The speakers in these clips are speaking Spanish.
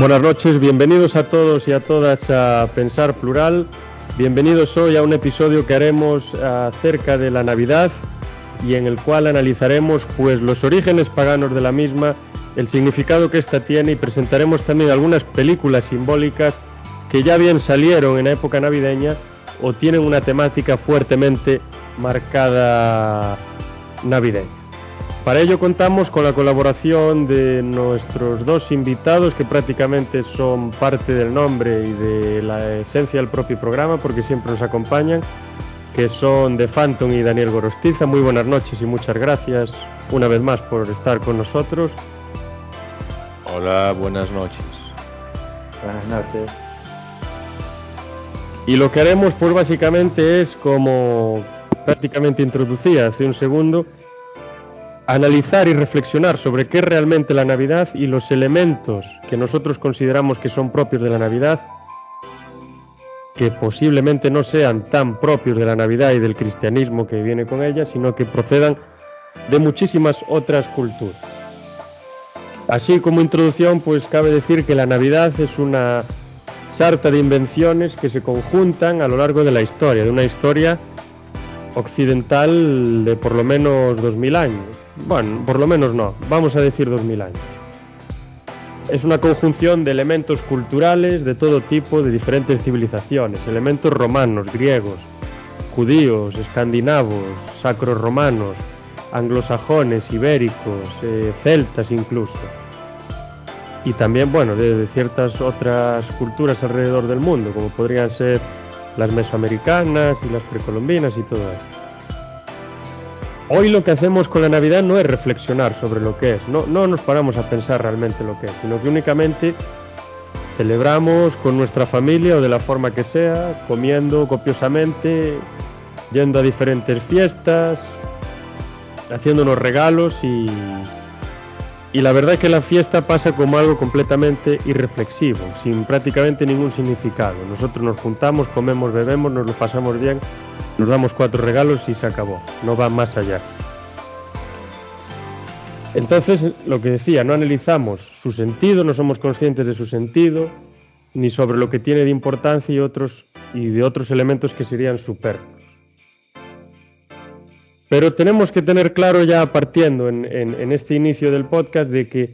Buenas noches, bienvenidos a todos y a todas a Pensar Plural. Bienvenidos hoy a un episodio que haremos acerca de la Navidad y en el cual analizaremos pues los orígenes paganos de la misma, el significado que ésta tiene y presentaremos también algunas películas simbólicas que ya bien salieron en la época navideña o tienen una temática fuertemente marcada navideña. Para ello contamos con la colaboración de nuestros dos invitados que prácticamente son parte del nombre y de la esencia del propio programa porque siempre nos acompañan, que son de Phantom y Daniel Gorostiza. Muy buenas noches y muchas gracias una vez más por estar con nosotros. Hola, buenas noches. Buenas noches. Y lo que haremos pues básicamente es como prácticamente introducía hace un segundo, analizar y reflexionar sobre qué es realmente la Navidad y los elementos que nosotros consideramos que son propios de la Navidad, que posiblemente no sean tan propios de la Navidad y del cristianismo que viene con ella, sino que procedan de muchísimas otras culturas. Así como introducción, pues cabe decir que la Navidad es una sarta de invenciones que se conjuntan a lo largo de la historia, de una historia occidental de por lo menos 2000 años. Bueno, por lo menos no, vamos a decir 2000 años. Es una conjunción de elementos culturales de todo tipo de diferentes civilizaciones, elementos romanos, griegos, judíos, escandinavos, sacro-romanos, anglosajones, ibéricos, eh, celtas incluso. Y también, bueno, de ciertas otras culturas alrededor del mundo, como podrían ser las mesoamericanas y las precolombinas y todo eso. Hoy lo que hacemos con la Navidad no es reflexionar sobre lo que es, no, no nos paramos a pensar realmente lo que es, sino que únicamente celebramos con nuestra familia o de la forma que sea, comiendo copiosamente, yendo a diferentes fiestas, haciéndonos regalos y, y la verdad es que la fiesta pasa como algo completamente irreflexivo, sin prácticamente ningún significado. Nosotros nos juntamos, comemos, bebemos, nos lo pasamos bien, nos damos cuatro regalos y se acabó. No va más allá. Entonces, lo que decía, no analizamos su sentido, no somos conscientes de su sentido, ni sobre lo que tiene de importancia y otros y de otros elementos que serían superfluos. Pero tenemos que tener claro ya partiendo en, este inicio del podcast de que,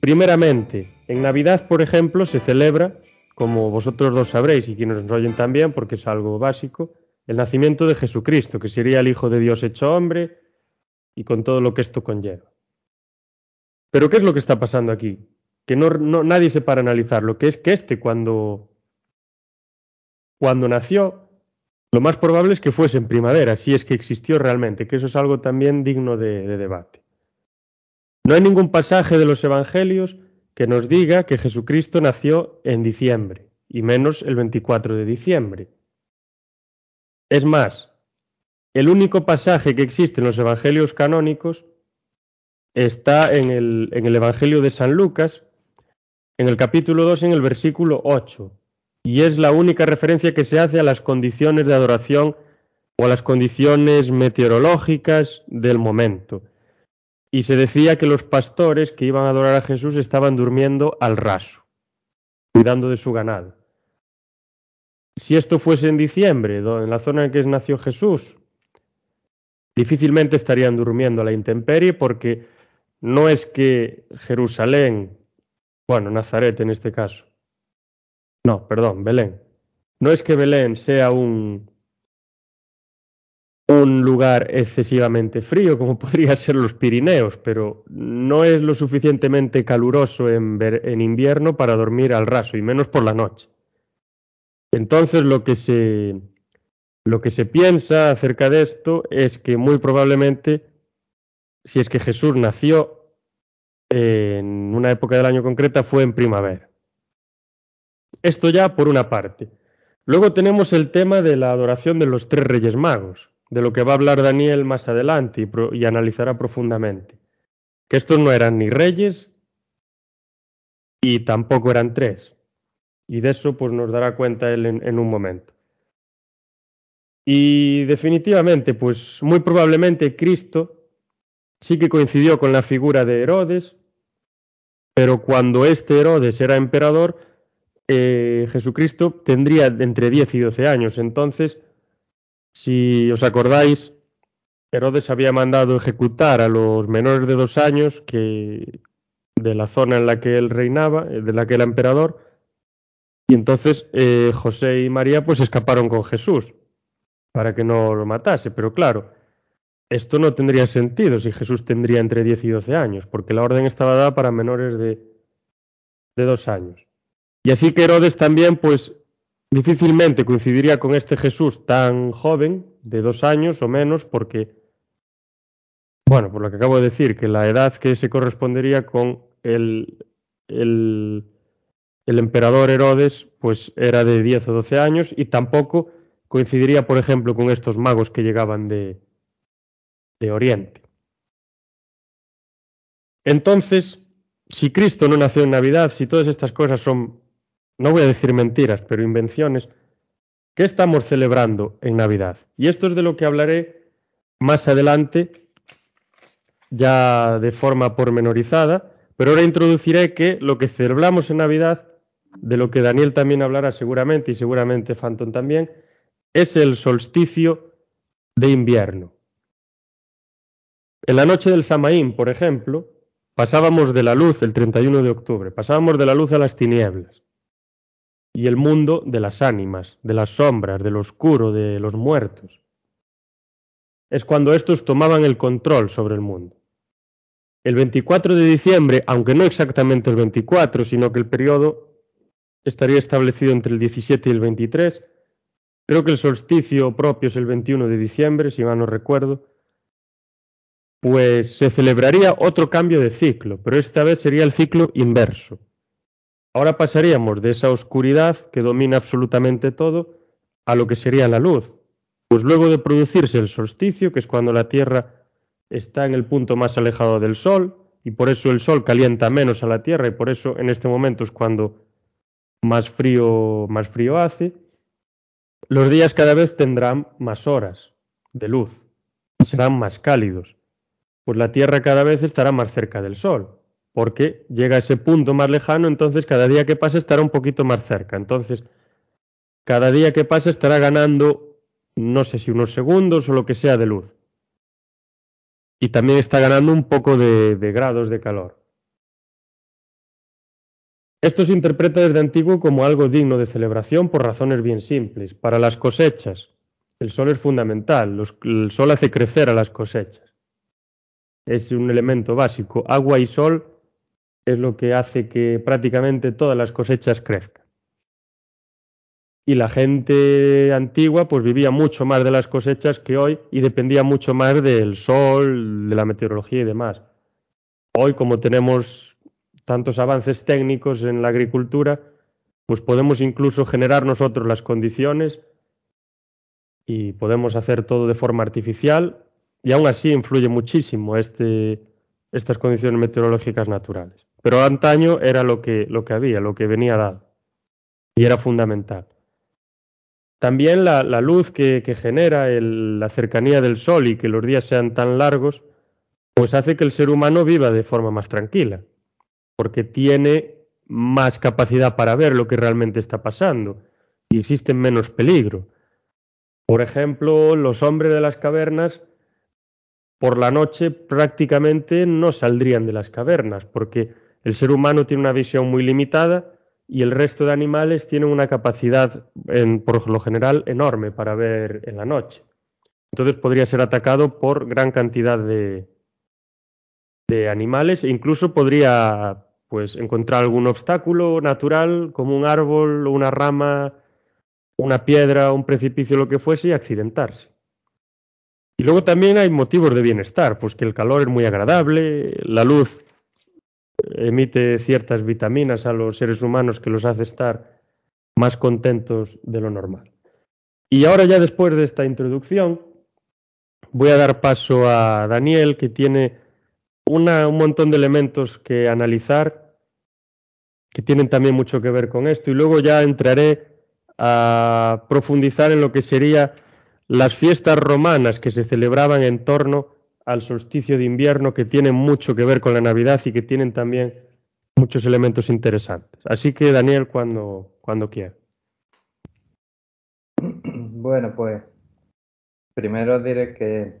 primeramente, en Navidad, por ejemplo, se celebra, como vosotros dos sabréis y quienes nos oyen también, porque es algo básico, el nacimiento de Jesucristo, que sería el Hijo de Dios hecho hombre y con todo lo que esto conlleva. Pero ¿qué es lo que está pasando aquí? Que no, nadie se para analizar lo que es que este cuando, cuando nació lo más probable es que fuese en primavera, si es que existió realmente, que eso es algo también digno de, de debate. No hay ningún pasaje de los Evangelios que nos diga que Jesucristo nació en diciembre, y menos el 24 de diciembre. Es más, el único pasaje que existe en los Evangelios canónicos está en el, en el Evangelio de San Lucas, en el capítulo 2, en el versículo 8, y es la única referencia que se hace a las condiciones de adoración o a las condiciones meteorológicas del momento. Y se decía que los pastores que iban a adorar a Jesús estaban durmiendo al raso, cuidando de su ganado. Si esto fuese en diciembre, en la zona en que nació Jesús, difícilmente estarían durmiendo a la intemperie porque no es que Jerusalén, bueno, Nazaret en este caso, no, perdón, Belén. No es que Belén sea un, un lugar excesivamente frío como podría ser los Pirineos, pero no es lo suficientemente caluroso en, en, invierno para dormir al raso, y menos por la noche. Entonces lo que, se, lo que se piensa acerca de esto es que muy probablemente, si es que Jesús nació en una época del año concreta, fue en primavera. Esto ya por una parte. Luego tenemos el tema de la adoración de los tres reyes magos, de lo que va a hablar Daniel más adelante y, analizará profundamente. Que estos no eran ni reyes y tampoco eran tres. Y de eso pues nos dará cuenta él en un momento. Y definitivamente, pues muy probablemente Cristo sí que coincidió con la figura de Herodes, pero cuando este Herodes era emperador, eh, Jesucristo tendría entre 10 y 12 años. Entonces, si os acordáis, Herodes había mandado ejecutar a los menores de dos años que de la zona en la que él reinaba, eh, de la que era emperador, y entonces eh, José y María pues escaparon con Jesús para que no lo matase. Pero claro, esto no tendría sentido si Jesús tendría entre 10 y 12 años, porque la orden estaba dada para menores de, de dos años. Y así que Herodes también, pues difícilmente coincidiría con este Jesús tan joven, de dos años o menos, porque, bueno, por lo que acabo de decir, que la edad que se correspondería con el, el, el emperador Herodes, pues era de 10 o 12 años y tampoco coincidiría, por ejemplo, con estos magos que llegaban de, de Oriente. Entonces, si Cristo no nació en Navidad, si todas estas cosas son no voy a decir mentiras, pero invenciones, ¿qué estamos celebrando en Navidad? Y esto es de lo que hablaré más adelante, ya de forma pormenorizada, pero ahora introduciré que lo que celebramos en Navidad, de lo que Daniel también hablará seguramente y seguramente Phantom también, es el solsticio de invierno. En la noche del Samaín, por ejemplo, pasábamos de la luz, el 31 de octubre, pasábamos de la luz a las tinieblas y el mundo de las ánimas, de las sombras, del oscuro, de los muertos. Es cuando estos tomaban el control sobre el mundo. El 24 de diciembre, aunque no exactamente el 24, sino que el periodo estaría establecido entre el 17 y el 23, creo que el solsticio propio es el 21 de diciembre, si mal no recuerdo, pues se celebraría otro cambio de ciclo, pero esta vez sería el ciclo inverso. Ahora pasaríamos de esa oscuridad que domina absolutamente todo a lo que sería la luz. Pues luego de producirse el solsticio, que es cuando la Tierra está en el punto más alejado del Sol, y por eso el Sol calienta menos a la Tierra, y por eso en este momento es cuando más frío, más frío hace, los días cada vez tendrán más horas de luz, serán más cálidos, pues la Tierra cada vez estará más cerca del Sol porque llega a ese punto más lejano, entonces cada día que pasa estará un poquito más cerca. Entonces, cada día que pasa estará ganando, no sé si unos segundos o lo que sea de luz. Y también está ganando un poco de, grados de calor. Esto se interpreta desde antiguo como algo digno de celebración por razones bien simples. Para las cosechas, el sol es fundamental, el sol hace crecer a las cosechas. Es un elemento básico. Agua y sol es lo que hace que prácticamente todas las cosechas crezcan. Y la gente antigua pues vivía mucho más de las cosechas que hoy y dependía mucho más del sol, de la meteorología y demás. Hoy como tenemos tantos avances técnicos en la agricultura, pues podemos incluso generar nosotros las condiciones y podemos hacer todo de forma artificial y aún así influye muchísimo este, estas condiciones meteorológicas naturales. Pero antaño era lo que, lo que había, lo que venía dado. Y era fundamental. También la, luz que, genera la cercanía del sol y que los días sean tan largos, pues hace que el ser humano viva de forma más tranquila, porque tiene más capacidad para ver lo que realmente está pasando y existe menos peligro. Por ejemplo, los hombres de las cavernas por la noche prácticamente no saldrían de las cavernas, porque el ser humano tiene una visión muy limitada y el resto de animales tienen una capacidad, por lo general, enorme para ver en la noche. Entonces podría ser atacado por gran cantidad de, de animales e incluso podría pues, encontrar algún obstáculo natural como un árbol, una rama, una piedra, un precipicio, lo que fuese, y accidentarse. Y luego también hay motivos de bienestar, pues que el calor es muy agradable, la luz emite ciertas vitaminas a los seres humanos que los hace estar más contentos de lo normal. Y ahora ya después de esta introducción, voy a dar paso a Daniel, que tiene un montón de elementos que analizar, que tienen también mucho que ver con esto, y luego ya entraré a profundizar en lo que serían las fiestas romanas que se celebraban en torno al solsticio de invierno que tienen mucho que ver con la Navidad y que tienen también muchos elementos interesantes. Así que Daniel, cuando, cuando quiera. Bueno, pues primero diré que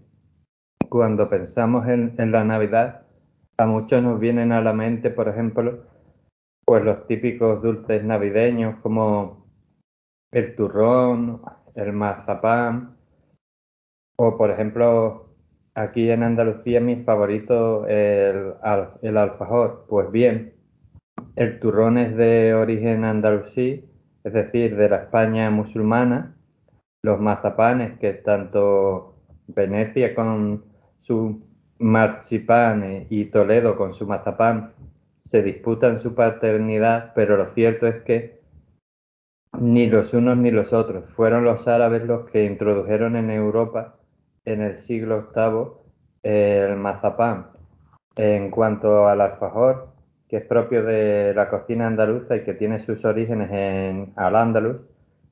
cuando pensamos en, en, la Navidad, a muchos nos vienen a la mente, por ejemplo, pues los típicos dulces navideños como el turrón, el mazapán, o por ejemplo, aquí en Andalucía mi favorito el, el alfajor. Pues bien, el turrón es de origen andalusí, es decir, de la España musulmana. Los mazapanes, que tanto Venecia con su marzipan y Toledo con su mazapán se disputan su paternidad, pero lo cierto es que ni los unos ni los otros. Fueron los árabes los que introdujeron en Europa en el siglo VIII el mazapán. En cuanto al alfajor, que es propio de la cocina andaluza y que tiene sus orígenes en Al-Ándalus,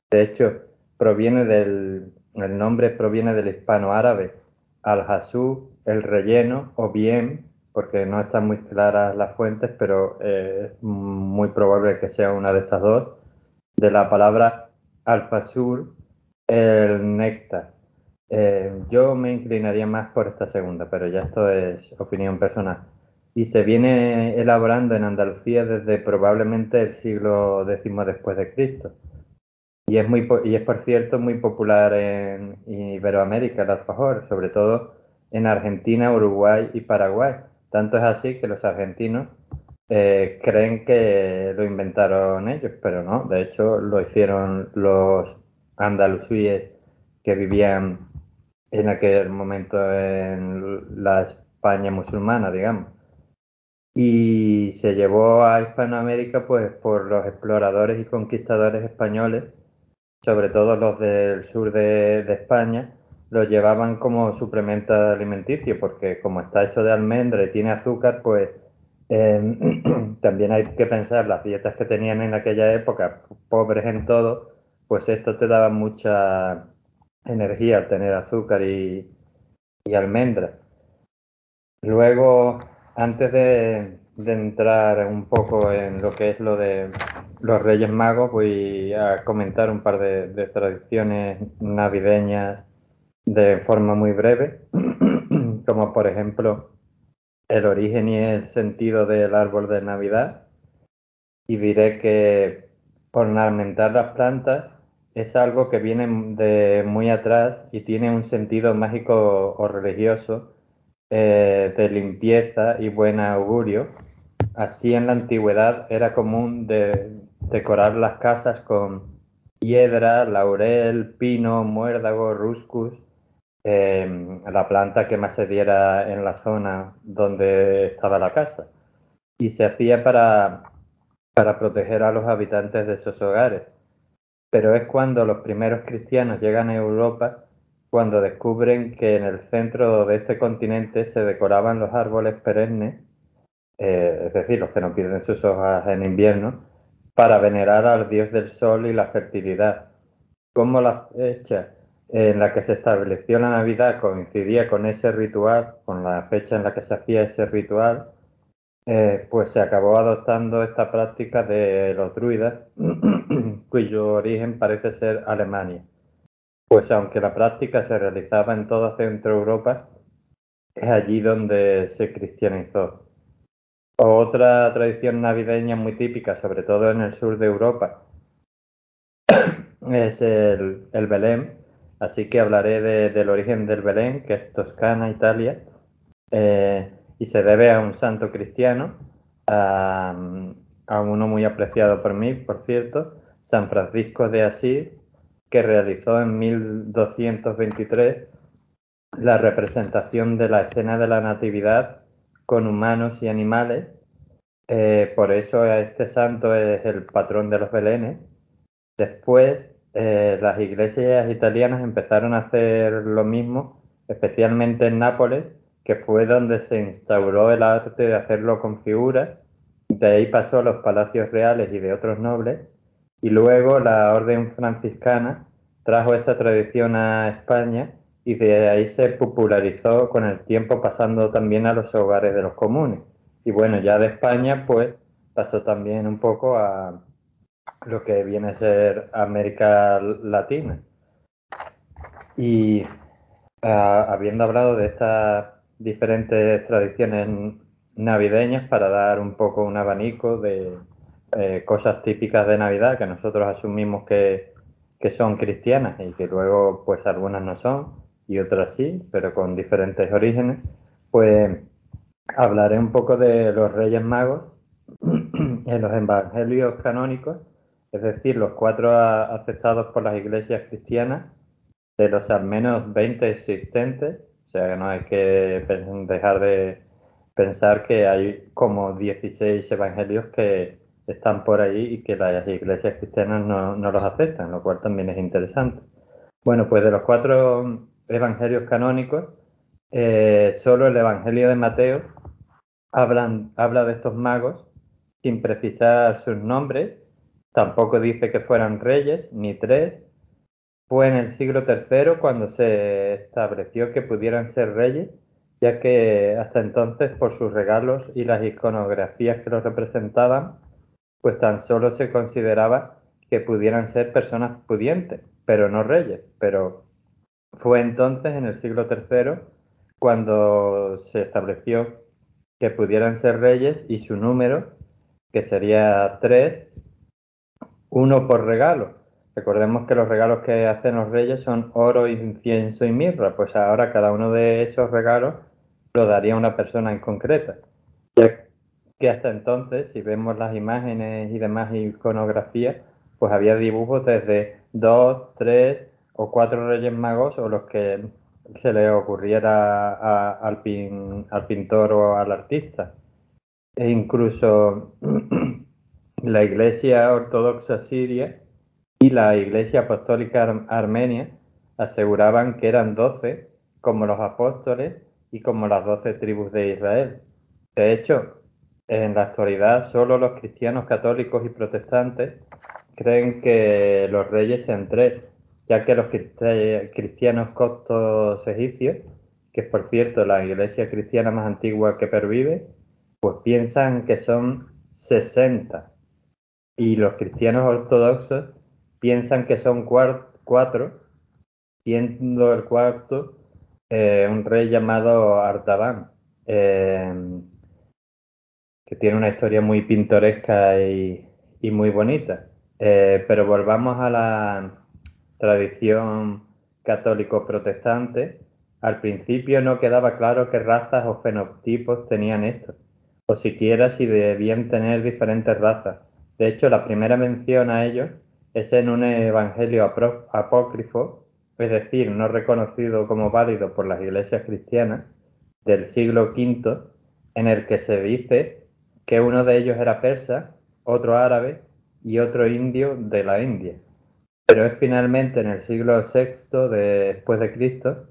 de hecho, proviene del, el nombre proviene del hispano-árabe al-hasú, el relleno, o bien, porque no están muy claras las fuentes, pero eh, es muy probable que sea una de estas dos, de la palabra alfasur, el néctar. Eh, yo me inclinaría más por esta segunda, pero ya esto es opinión personal. Y se viene elaborando en Andalucía desde probablemente el siglo X después de Cristo. Y es, muy, y es por cierto muy popular en Iberoamérica el alfajor, sobre todo en Argentina, Uruguay y Paraguay. Tanto es así que los argentinos eh, creen que lo inventaron ellos, pero no, de hecho lo hicieron los andalusíes que vivían en aquel momento en la España musulmana, digamos. Y se llevó a Hispanoamérica pues por los exploradores y conquistadores españoles, sobre todo los del sur de, España, lo llevaban como suplemento alimenticio, porque como está hecho de almendra y tiene azúcar, pues también hay que pensar las dietas que tenían en aquella época, pobres en todo, pues esto te daba mucha energía al tener azúcar y, almendras. Luego, antes de, entrar un poco en lo que es lo de los Reyes Magos, voy a comentar un par de, de tradiciones navideñas de forma muy breve, como por ejemplo el origen y el sentido del árbol de Navidad y diré que ornamentar las plantas es algo que viene de muy atrás y tiene un sentido mágico o religioso eh, de limpieza y buen augurio. Así en la antigüedad era común de decorar las casas con hiedra, laurel, pino, muérdago, ruscus eh, la planta que más se diera en la zona donde estaba la casa. Y se hacía para, para proteger a los habitantes de esos hogares. Pero es cuando los primeros cristianos llegan a Europa cuando descubren que en el centro de este continente se decoraban los árboles perennes, eh, es decir, los que no pierden sus hojas en invierno, para venerar al dios del sol y la fertilidad. Como la fecha en la que se estableció la Navidad coincidía con ese ritual, con la fecha en la que se hacía ese ritual, eh, pues se acabó adoptando esta práctica de los druidas, cuyo origen parece ser Alemania. Pues aunque la práctica se realizaba en toda Centro Europa, es allí donde se cristianizó. Otra tradición navideña muy típica, sobre todo en el sur de Europa, es el, el Belén, Así que hablaré del origen del Belén, que es Toscana, Italia, eh, y se debe a un santo cristiano, a, uno muy apreciado por mí, por cierto, San Francisco de Asís, que realizó en 1223 la representación de la escena de la Natividad con humanos y animales. Eh, por eso este santo es el patrón de los Belenes. Después, eh, las iglesias italianas empezaron a hacer lo mismo, especialmente en Nápoles, que fue donde se instauró el arte de hacerlo con figuras. De ahí pasó a los palacios reales y de otros nobles. Y luego la orden franciscana trajo esa tradición a España y de ahí se popularizó con el tiempo pasando también a los hogares de los comunes. Y bueno, ya de España pues pasó también un poco a lo que viene a ser América Latina. Y ah, habiendo hablado de estas diferentes tradiciones navideñas para dar un poco un abanico de eh, cosas típicas de Navidad que nosotros asumimos que, que son cristianas y que luego pues algunas no son y otras sí, pero con diferentes orígenes, pues hablaré un poco de los Reyes Magos en los evangelios canónicos, es decir, los cuatro aceptados por las iglesias cristianas, de los al menos 20 existentes, o sea que no hay que dejar de pensar que hay como 16 evangelios que están por ahí y que las iglesias cristianas no, los aceptan, lo cual también es interesante. Bueno, pues de los cuatro evangelios canónicos, eh, solo el Evangelio de Mateo habla de estos magos sin precisar sus nombres, tampoco dice que fueran reyes, ni tres. Fue en el siglo III cuando se estableció que pudieran ser reyes, ya que hasta entonces por sus regalos y las iconografías que los representaban, pues tan solo se consideraba que pudieran ser personas pudientes, pero no reyes. Pero fue entonces, en el siglo III, cuando se estableció que pudieran ser reyes y su número que sería tres, uno por regalo. Recordemos que los regalos que hacen los reyes son oro, incienso y mirra, pues ahora cada uno de esos regalos lo daría una persona en concreta. Ya que hasta entonces, si vemos las imágenes y demás iconografías, pues había dibujos desde dos, tres o cuatro reyes magos o los que se le ocurriera al, al pintor o al artista. E incluso la Iglesia Ortodoxa Siria y la Iglesia Apostólica Armenia aseguraban que eran doce, como los apóstoles y como las doce tribus de Israel. De hecho, en la actualidad solo los cristianos católicos y protestantes creen que los reyes sean tres, ya que los cristianos coptos egipcios, que es por cierto la iglesia cristiana más antigua que pervive, pues piensan que son 60 y los cristianos ortodoxos piensan que son cuatro, siendo el cuarto eh, un rey llamado Artaban, eh, que tiene una historia muy pintoresca y, muy bonita. Eh, pero volvamos a la tradición católico-protestante. Al principio no quedaba claro qué razas o fenotipos tenían estos o siquiera si debían tener diferentes razas. De hecho, la primera mención a ellos es en un evangelio apócrifo, es decir, no reconocido como válido por las iglesias cristianas, del siglo V, en el que se dice que uno de ellos era persa, otro árabe y otro indio de la India. Pero es finalmente en el siglo VI después de Cristo,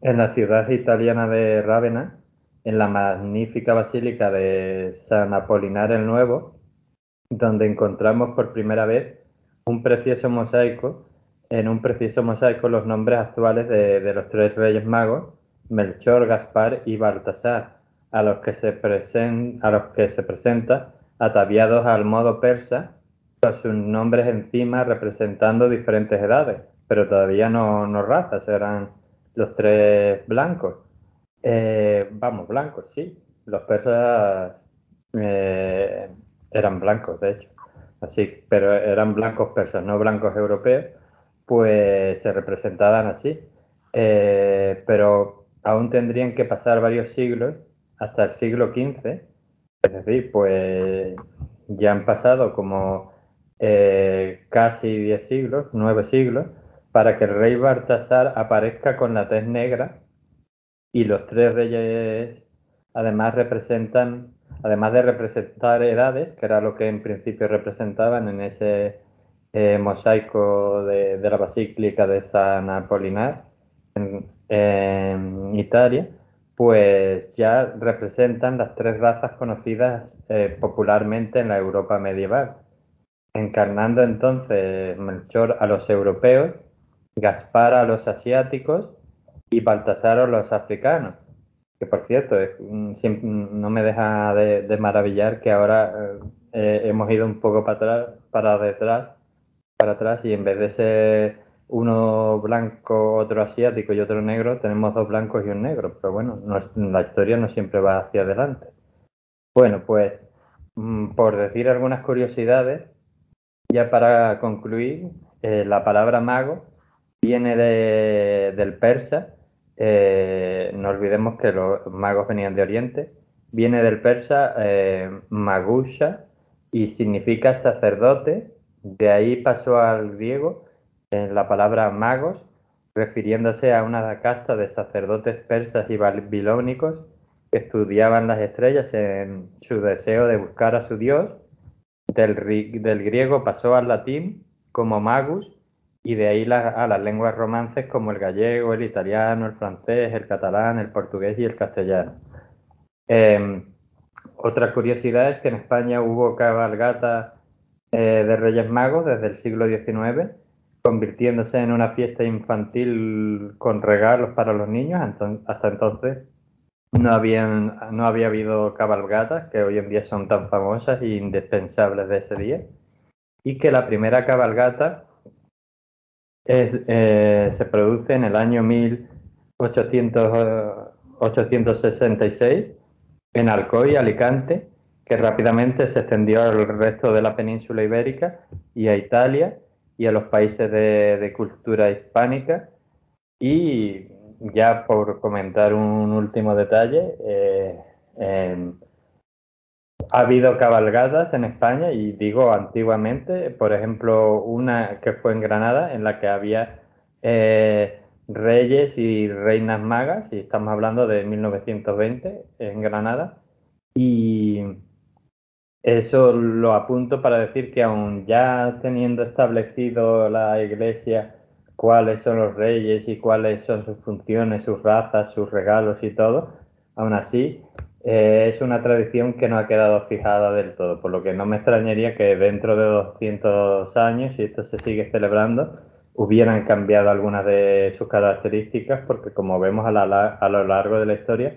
en la ciudad italiana de Rávena, en la magnífica basílica de San Apolinar el Nuevo, donde encontramos por primera vez un precioso mosaico, en un precioso mosaico los nombres actuales de, los tres reyes magos, Melchor, Gaspar y Baltasar, a los que se, a los que se presenta ataviados al modo persa, con sus nombres encima representando diferentes edades, pero todavía no, no razas, eran los tres blancos. Eh, vamos, blancos, sí. Los persas eh, eran blancos, de hecho. Así, pero eran blancos persas, no blancos europeos, pues se representaban así. Eh, pero aún tendrían que pasar varios siglos, hasta el siglo XV, es decir, pues ya han pasado como casi 10 siglos, 9 siglos, para que el rey Baltasar aparezca con la tez negra y los tres reyes además representan, además de representar edades, que era lo que en principio representaban en ese eh, mosaico de, la Basílica de San Apolinar en, Italia, pues ya representan las tres razas conocidas eh, popularmente en la Europa medieval, encarnando entonces Melchor a los europeos, Gaspar a los asiáticos y Baltasar los africanos. Que por cierto, no me deja de, maravillar que ahora eh, hemos ido un poco para atrás, para detrás, para atrás y en vez de ser uno blanco, otro asiático y otro negro, tenemos dos blancos y un negro. Pero bueno, la historia no siempre va hacia adelante. Bueno, pues mm, por decir algunas curiosidades, ya para concluir, eh, la palabra mago viene del persa. Eh, no olvidemos que los magos venían de Oriente. Viene del persa eh, magusha y significa sacerdote. De ahí pasó al griego en la palabra magos, refiriéndose a una casta de sacerdotes persas y babilónicos que estudiaban las estrellas en su deseo de buscar a su dios. Del, del griego pasó al latín como magus y de ahí a las lenguas romances como el gallego, el italiano, el francés, el catalán, el portugués y el castellano. Em, otra curiosidad es que en España hubo cabalgata eh, de Reyes Magos desde el siglo XIX, convirtiéndose en una fiesta infantil con regalos para los niños. hasta entonces no, habían, no había habido cabalgatas que hoy en día son tan famosas e indispensables de ese día. Y que la primera cabalgata eh, se produce en el año 1866 en Alcoy, Alicante, que rápidamente se extendió al resto de la península ibérica y a Italia y a los países de, cultura hispánica. Y ya por comentar un último detalle, eh, ha habido cabalgadas en España y digo antiguamente, por ejemplo, una que fue en Granada en la que había eh, reyes y reinas magas, y estamos hablando de 1920 en Granada, y eso lo apunto para decir que aún ya teniendo establecido la iglesia cuáles son los reyes y cuáles son sus funciones, sus razas, sus regalos y todo, aún así eh, es una tradición que no ha quedado fijada del todo, por lo que no me extrañaría que dentro de 200 años, si esto se sigue celebrando, hubieran cambiado algunas de sus características, porque como vemos a, lo largo de la historia,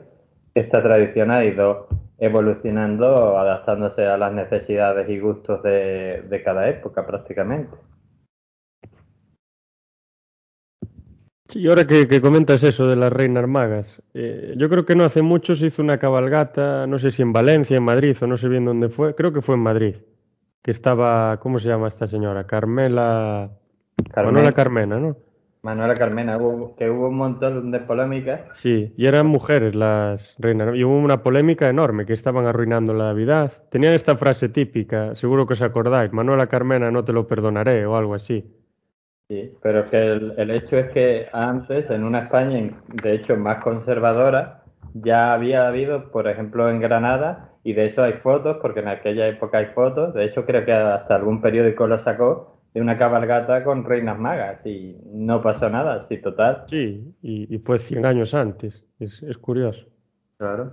esta tradición ha ido evolucionando, adaptándose a las necesidades y gustos de cada época prácticamente. Y ahora que, comentas eso de las reinas magas, eh, yo creo que no hace mucho se hizo una cabalgata, no sé si en Valencia, en Madrid o no sé bien dónde fue, creo que fue en Madrid, que estaba, ¿cómo se llama esta señora? Carmela... Manuela Carmena, ¿no? Manuela Carmena, que hubo un montón de polémicas. Sí, y eran mujeres las reinas, y hubo una polémica enorme, que estaban arruinando la Navidad. Tenían esta frase típica, seguro que os acordáis, Manuela Carmena no te lo perdonaré o algo así. Sí, pero que el, hecho es que antes, en una España, de hecho, más conservadora, ya había habido, por ejemplo, en Granada, y de eso hay fotos, porque en aquella época hay fotos, de hecho creo que hasta algún periódico lo sacó, de una cabalgata con reinas magas, y no pasó nada, sí, total. Sí, y, fue 100 años antes, es, es curioso. Claro.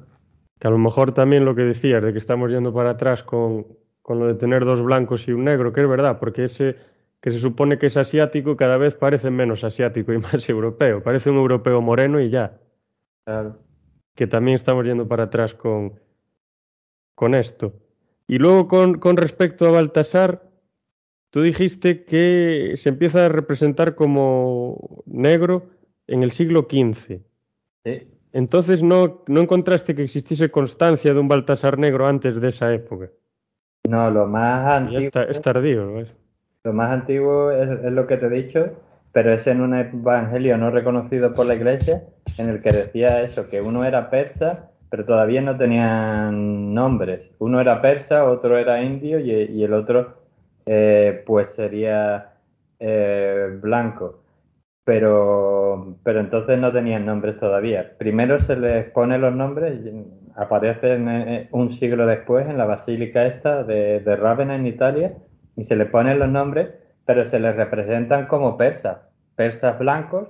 Que a lo mejor también lo que decías, de que estamos yendo para atrás con, con lo de tener dos blancos y un negro, que es verdad, porque ese que se supone que es asiático, cada vez parece menos asiático y más europeo. Parece un europeo moreno y ya. Que también estamos yendo para atrás con, con esto. Y luego con, con respecto a Baltasar, tú dijiste que se empieza a representar como negro en el siglo XV. Sí. Entonces no, no encontraste que existiese constancia de un Baltasar negro antes de esa época. No, lo más antiguo. es tardío. ¿no? Lo más antiguo es, lo que te he dicho, pero es en un evangelio no reconocido por la iglesia en el que decía eso, que uno era persa, pero todavía no tenían nombres. Uno era persa, otro era indio y, el otro eh, pues sería eh, blanco. Pero, pero entonces no tenían nombres todavía. Primero se les pone los nombres, aparecen eh, un siglo después en la basílica esta de, de Ravenna en Italia y se le ponen los nombres, pero se les representan como persas, persas blancos,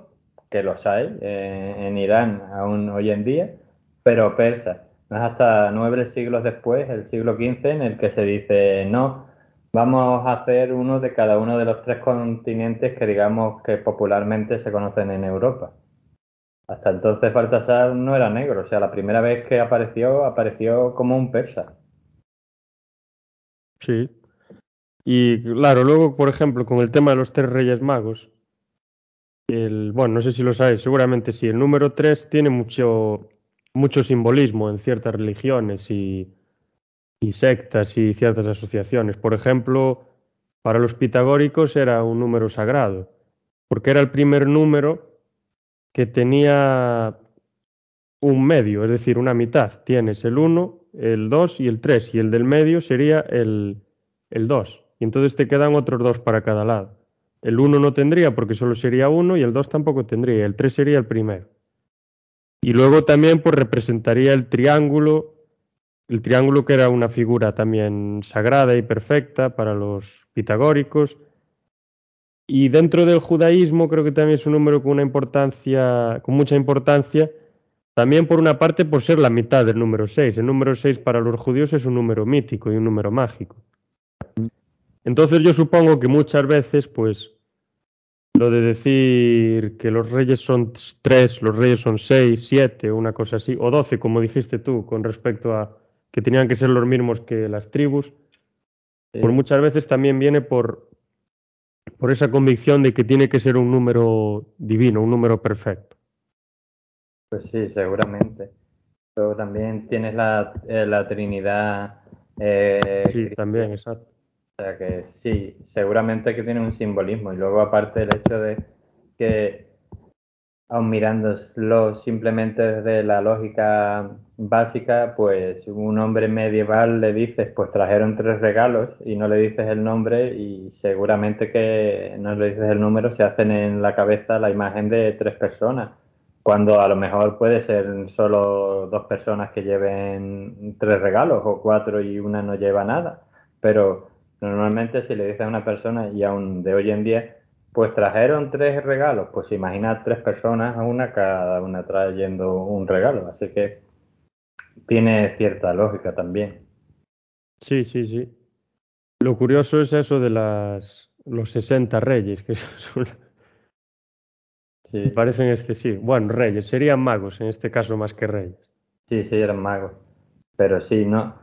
que los hay eh, en Irán aún hoy en día, pero persas. No es hasta nueve siglos después, el siglo XV, en el que se dice, no, vamos a hacer uno de cada uno de los tres continentes que digamos que popularmente se conocen en Europa. Hasta entonces Baltasar no era negro, o sea, la primera vez que apareció, apareció como un persa. Sí. Y claro, luego, por ejemplo, con el tema de los tres reyes magos, el, bueno, no sé si lo sabéis, seguramente sí, el número tres tiene mucho, mucho simbolismo en ciertas religiones y, sectas y ciertas asociaciones. Por ejemplo, para los pitagóricos era un número sagrado, porque era el primer número que tenía un medio, es decir, una mitad. Tienes el 1, el 2 y el 3, y el del medio sería el, el 2. Y entonces te quedan otros dos para cada lado. El 1 no tendría porque solo sería 1 y el 2 tampoco tendría, el 3 sería el primero. Y luego también pues representaría el triángulo, el triángulo que era una figura también sagrada y perfecta para los pitagóricos, y dentro del judaísmo creo que también es un número con una importancia, con mucha importancia, también por una parte por ser la mitad del número 6. El número 6 para los judíos es un número mítico y un número mágico. Entonces yo supongo que muchas veces, pues, lo de decir que los reyes son 3, los reyes son 6, 7, una cosa así, o 12, como dijiste tú, con respecto a que tenían que ser los mismos que las tribus, por muchas veces también viene por, por esa convicción de que tiene que ser un número divino, un número perfecto. Pues sí, seguramente. Luego también tienes la, eh, la Trinidad. Eh, sí, también, exacto. O sea que sí, seguramente que tiene un simbolismo. Y luego aparte el hecho de que aun mirándolo simplemente desde la lógica básica, pues un hombre medieval le dices, pues trajeron tres regalos y no le dices el nombre y seguramente que no le dices el número, se hacen en la cabeza la imagen de tres personas, cuando a lo mejor puede ser solo dos personas que lleven tres regalos o cuatro y una no lleva nada, pero normalmente si le dices a una persona y aún de hoy en día, pues trajeron tres regalos, pues imagina tres personas a una, cada una trayendo un regalo, así que tiene cierta lógica también. Sí, sí, sí. Lo curioso es eso de las los 60 reyes, que son, sí. parecen excesivos. Bueno, reyes, serían magos en este caso más que reyes. Sí, sí, eran magos. Pero sí, ¿no?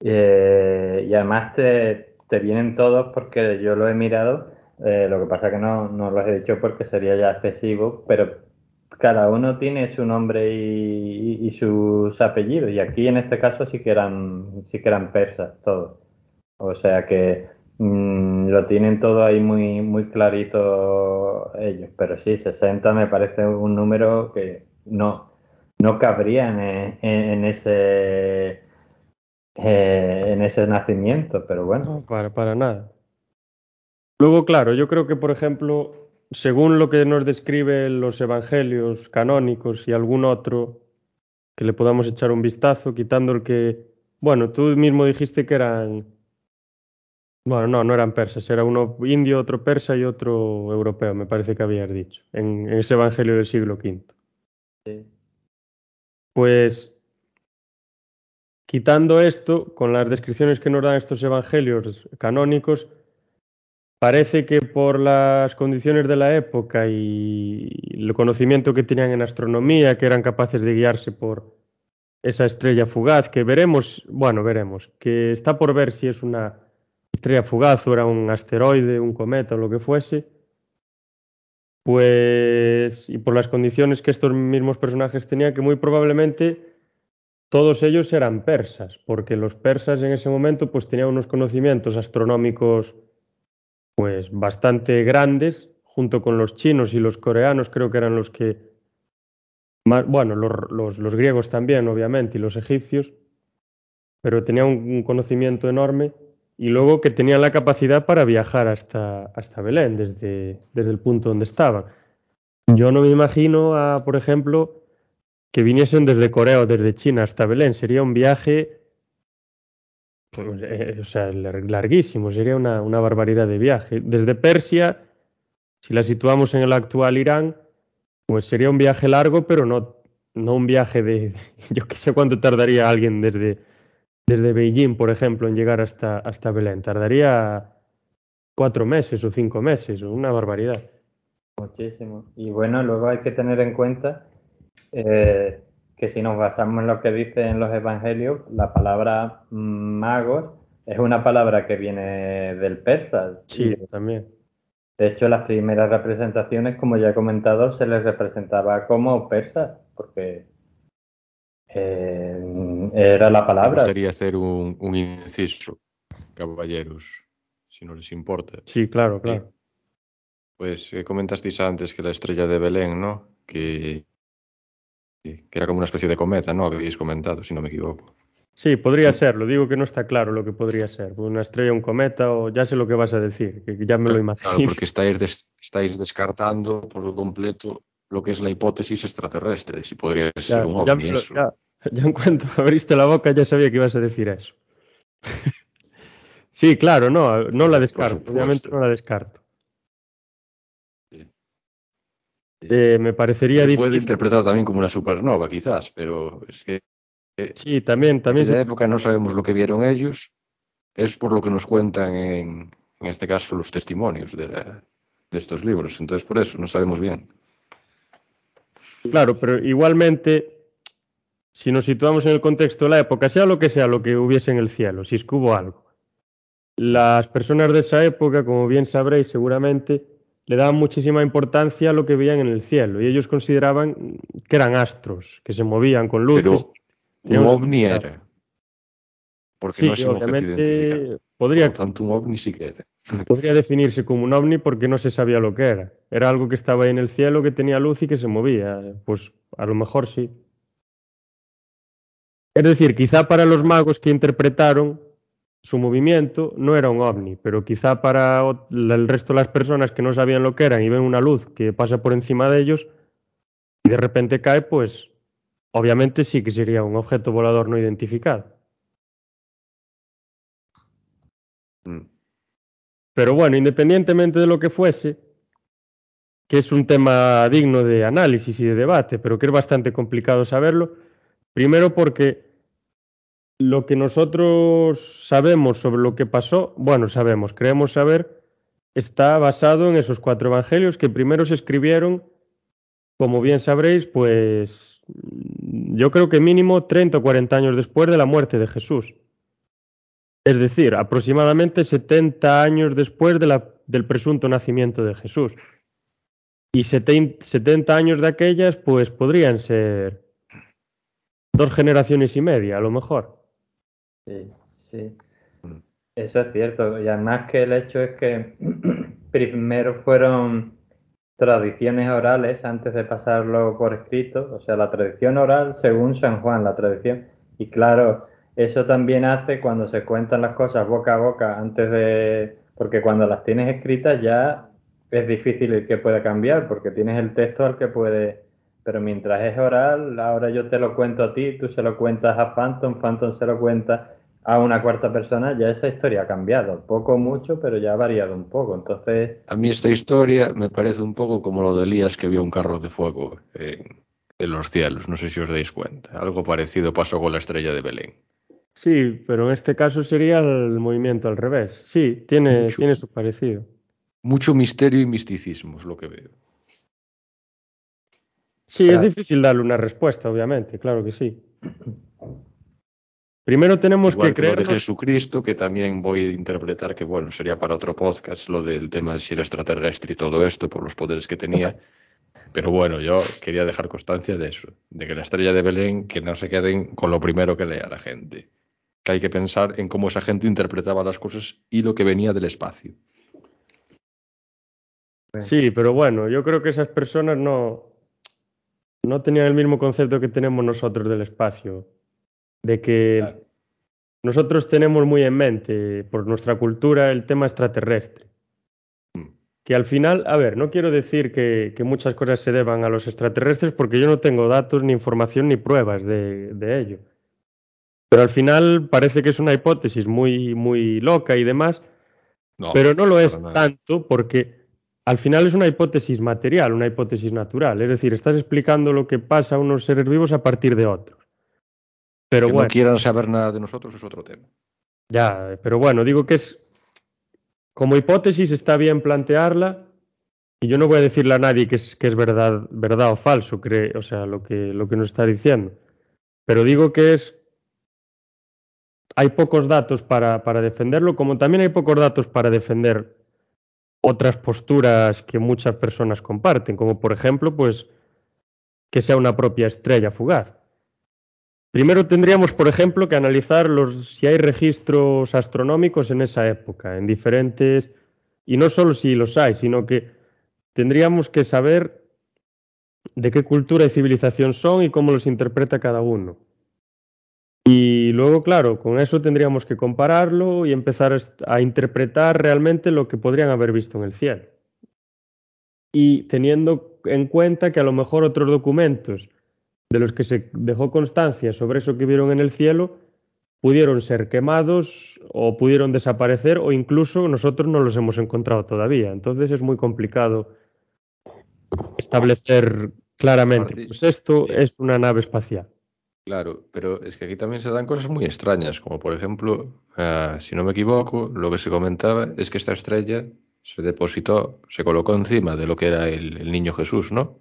Eh, y además te, te vienen todos porque yo lo he mirado eh, lo que pasa que no, no los he dicho porque sería ya excesivo, pero cada uno tiene su nombre y, sus apellidos. Y aquí en este caso sí que eran, sí que eran persas todos. O sea que mm, lo tienen todo ahí muy, muy clarito ellos. Pero sí, 60 me parece un número que no, no cabría en, en, ese eh, en ese nacimiento, pero bueno. para, para nada. Luego, claro, yo creo que, por ejemplo, según lo que nos describen los evangelios canónicos y algún otro que le podamos echar un vistazo, quitando el que, bueno, tú mismo dijiste que eran, bueno, no, no eran persas, era uno indio, otro persa y otro europeo, me parece que habías dicho, en, ese evangelio del siglo V. Sí. Pues quitando esto, con las descripciones que nos dan estos evangelios canónicos, Parece que por las condiciones de la época y el conocimiento que tenían en astronomía, que eran capaces de guiarse por esa estrella fugaz, que veremos, bueno, veremos, que está por ver si es una estrella fugaz o era un asteroide, un cometa o lo que fuese, pues, y por las condiciones que estos mismos personajes tenían, que muy probablemente todos ellos eran persas, porque los persas en ese momento pues tenían unos conocimientos astronómicos pues bastante grandes, junto con los chinos y los coreanos, creo que eran los que más, bueno, los, los, griegos también, obviamente, y los egipcios, pero tenían un, conocimiento enorme y luego que tenían la capacidad para viajar hasta, hasta Belén, desde, desde el punto donde estaban. Yo no me imagino, a, por ejemplo, que viniesen desde Corea o desde China hasta Belén. Sería un viaje pues, eh, o sea, larguísimo, sería una, una, barbaridad de viaje. Desde Persia, si la situamos en el actual Irán, pues sería un viaje largo, pero no, no un viaje de, yo qué sé cuánto tardaría alguien desde, desde Beijing, por ejemplo, en llegar hasta, hasta Belén. Tardaría cuatro meses o cinco meses, una barbaridad. Muchísimo. Y bueno, luego hay que tener en cuenta eh, que si nos basamos en lo que dice en los evangelios, la palabra magos es una palabra que viene del persa. Sí, también. De hecho, las primeras representaciones, como ya he comentado, se les representaba como persas, porque eh, era la palabra. Me gustaría hacer un, inciso, caballeros, si no les importa. Sí, claro, claro. pues eh, comentasteis antes que la estrella de Belén, ¿no? Que que era como una especie de cometa, ¿no? Habéis comentado, si no me equivoco. Sí, podría ser, lo digo que no está claro lo que podría ser. Una estrella, un cometa, o ya sé lo que vas a decir, que ya me lo imagino. Claro, porque estáis, estáis descartando por completo lo que es la hipótesis extraterrestre, si podría ser un ovni ya, eso. Ya, ya, en cuanto abriste la boca ya sabía que ibas a decir eso. sí, claro, no, no la descarto, obviamente no la descarto. Eh, me parecería Se puede interpretar también como una supernova, quizás, pero es que. sí, también. también en esa época no sabemos lo que vieron ellos, es por lo que nos cuentan en, en este caso los testimonios de, de estos libros. Entonces, por eso no sabemos bien. Claro, pero igualmente, si nos situamos en el contexto de la época, sea lo que sea lo que hubiese en el cielo, si es que hubo algo, las personas de esa época, como bien sabréis seguramente, le daban muchísima importancia a lo que veían en el cielo y ellos consideraban que eran astros, que se movían con luces. Pero un ovni era. Porque no es un objeto Podría, tanto, un ovni sí que era. Podría definirse como un ovni porque no se sabía lo que era. Era algo que estaba ahí en el cielo, que tenía luz y que se movía. Pues a lo mejor sí. Es decir, quizá para los magos que interpretaron su movimiento no era un ovni, pero quizá para el resto de las personas que no sabían lo que eran y ven una luz que pasa por encima de ellos y de repente cae, pues obviamente sí que sería un objeto volador no identificado. Mm. Pero bueno, independientemente de lo que fuese, que es un tema digno de análisis y de debate, pero que es bastante complicado saberlo, primero porque lo que nosotros sabemos sobre lo que pasó, bueno, sabemos, creemos saber, está basado en esos cuatro evangelios que primero se escribieron, como bien sabréis, pues yo creo que mínimo 30 o 40 años después de la muerte de Jesús. Es decir, aproximadamente 70 años después del presunto nacimiento de Jesús. Y 70 años de aquellas, pues podrían ser dos generaciones y media, a lo mejor. Sí, sí. Mm. Eso es cierto. Y además que el hecho es que primero fueron tradiciones orales antes de pasarlo por escrito, o sea, la tradición oral según San Juan, la tradición. Y claro, eso también hace cuando se cuentan las cosas boca a boca antes de... Porque cuando las tienes escritas ya es difícil el que pueda cambiar, porque tienes el texto al que puede pero mientras es oral, ahora yo te lo cuento a ti, tú se lo cuentas a Phantom, Phantom se lo cuenta a una cuarta persona, ya esa historia ha cambiado, poco mucho, pero ya ha variado un poco. Entonces. A mí esta historia me parece un poco como lo de Elías que vio un carro de fuego en, los cielos, no sé si os dais cuenta. Algo parecido pasó con la estrella de Belén. Sí, pero en este caso sería el movimiento al revés. Sí, tiene, tiene su parecido. Mucho misterio y misticismo es lo que veo. Sí, es difícil darle una respuesta, obviamente, claro que sí. Primero tenemos que creer. Lo de Jesucristo, que también voy a interpretar que, bueno, sería para otro podcast lo del tema de si era extraterrestre y todo esto, por los poderes que tenía. Pero bueno, yo quería dejar constancia de eso, de que la estrella de Belén, que no se queden con lo primero que lea la gente. Que hay que pensar en cómo esa gente interpretaba las cosas y lo que venía del espacio. Sí, pero bueno, yo creo que esas personas no, no tenían el mismo concepto que tenemos nosotros del espacio. De que nosotros tenemos muy en mente, por nuestra cultura, el tema extraterrestre. Mm. Que al final, a ver, no quiero decir que, muchas cosas se deban a los extraterrestres porque yo no tengo datos, ni información, ni pruebas de, ello. Pero al final parece que es una hipótesis muy, muy loca y demás, pero no lo es tanto porque al final es una hipótesis material, una hipótesis natural. Es decir, estás explicando lo que pasa a unos seres vivos a partir de otros. Pero que bueno, no quieran saber nada de nosotros es otro tema. Ya, pero bueno, digo que es como hipótesis está bien plantearla, y yo no voy a decirle a nadie que es, que es verdad, verdad o falso, cree, o sea, lo que, lo que nos está diciendo. Pero digo que es. Hay pocos datos para, para defenderlo, como también hay pocos datos para defender otras posturas que muchas personas comparten, como por ejemplo, pues que sea una propia estrella fugaz. Primero tendríamos, por ejemplo, que analizar los, si hay registros astronómicos en esa época, en diferentes, y no solo si los hay, sino que tendríamos que saber de qué cultura y civilización son y cómo los interpreta cada uno. Y luego, claro, con eso tendríamos que compararlo y empezar a interpretar realmente lo que podrían haber visto en el cielo. Y teniendo en cuenta que a lo mejor otros documentos de los que se dejó constancia sobre eso que vieron en el cielo, pudieron ser quemados o pudieron desaparecer o incluso nosotros no los hemos encontrado todavía. Entonces es muy complicado establecer claramente, pues esto es una nave espacial. Claro, pero es que aquí también se dan cosas muy extrañas, como por ejemplo, uh, si no me equivoco, lo que se comentaba es que esta estrella se depositó, se colocó encima de lo que era el, el niño Jesús, ¿no?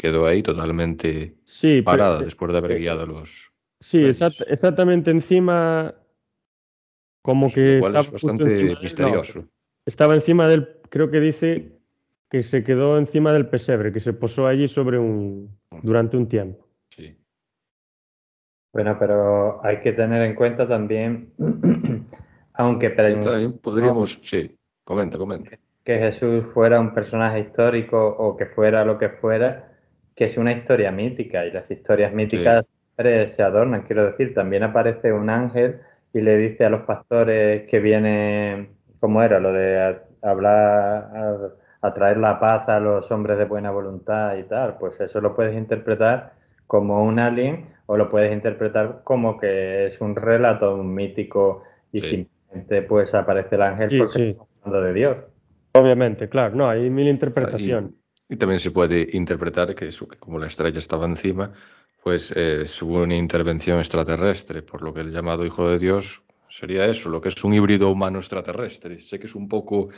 quedó ahí totalmente sí, parada pero, después de haber guiado los. Sí, exact, exactamente encima. Como que. Igual es bastante misterioso. No, estaba encima del. Creo que dice que se quedó encima del pesebre, que se posó allí sobre un. durante un tiempo. Bueno, pero hay que tener en cuenta también. aunque podríamos. Sí, comenta, comenta. Que Jesús fuera un personaje histórico o que fuera lo que fuera que es una historia mítica y las historias míticas sí. se adornan, quiero decir, también aparece un ángel y le dice a los pastores que viene, ¿cómo era? Lo de hablar, atraer la paz a los hombres de buena voluntad y tal, pues eso lo puedes interpretar como un alien o lo puedes interpretar como que es un relato mítico y sí. simplemente pues aparece el ángel sí, porque sí. está hablando de Dios. Obviamente, claro, no, hay mil interpretaciones. Y también se puede interpretar que, eso, que como la estrella estaba encima, pues eh, hubo una intervención extraterrestre, por lo que el llamado Hijo de Dios sería eso, lo que es un híbrido humano extraterrestre. Sé que es un poco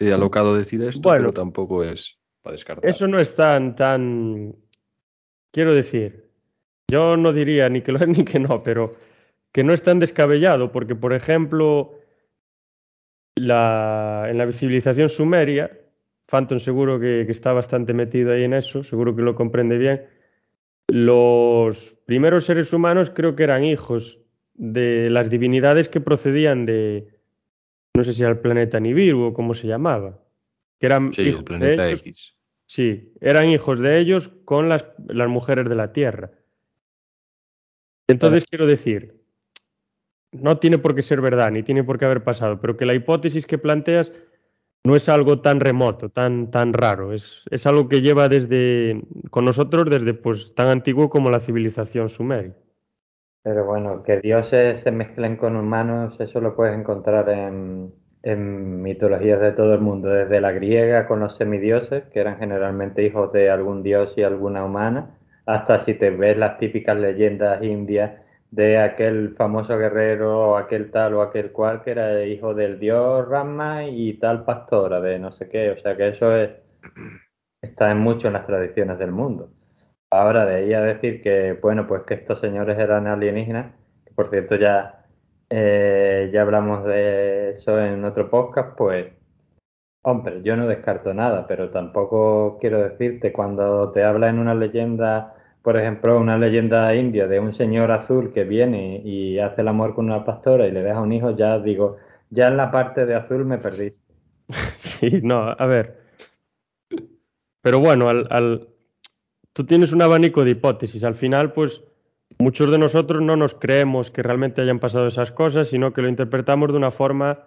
eh, alocado decir esto, bueno, pero tampoco es para descartar. Eso no es tan, tan, quiero decir, yo no diría ni que lo es ni que no, pero que no es tan descabellado, porque por ejemplo, la, en la civilización sumeria, Phantom seguro que, que, está bastante metido ahí en eso, seguro que lo comprende bien. Los primeros seres humanos creo que eran hijos de las divinidades que procedían de, no sé si era el planeta Nibiru o cómo se llamaba, que eran sí, hijos el planeta de ellos, X. Sí, eran hijos de ellos con las, las mujeres de la Tierra. Entonces, quiero decir, no tiene por qué ser verdad, ni tiene por qué haber pasado, pero que la hipótesis que planteas no es algo tan remoto, tan, tan raro. Es, es, algo que lleva desde con nosotros desde pues tan antiguo como la civilización sumeria. Pero bueno, que dioses se mezclen con humanos, eso lo puedes encontrar en, en mitologías de todo el mundo, desde la griega con los semidioses, que eran generalmente hijos de algún dios y alguna humana, hasta si te ves las típicas leyendas indias de aquel famoso guerrero, o aquel tal o aquel cual, que era hijo del dios Rama y tal pastora de no sé qué. O sea que eso es, está en mucho en las tradiciones del mundo. Ahora, de ahí a decir que, bueno, pues que estos señores eran alienígenas, que por cierto ya, eh, ya hablamos de eso en otro podcast, pues, hombre, yo no descarto nada, pero tampoco quiero decirte, cuando te habla en una leyenda por ejemplo, una leyenda india de un señor azul que viene y hace el amor con una pastora y le deja un hijo, ya digo, ya en la parte de azul me perdí. Sí, no, a ver. Pero bueno, al, al, tú tienes un abanico de hipótesis. Al final, pues muchos de nosotros no nos creemos que realmente hayan pasado esas cosas, sino que lo interpretamos de una forma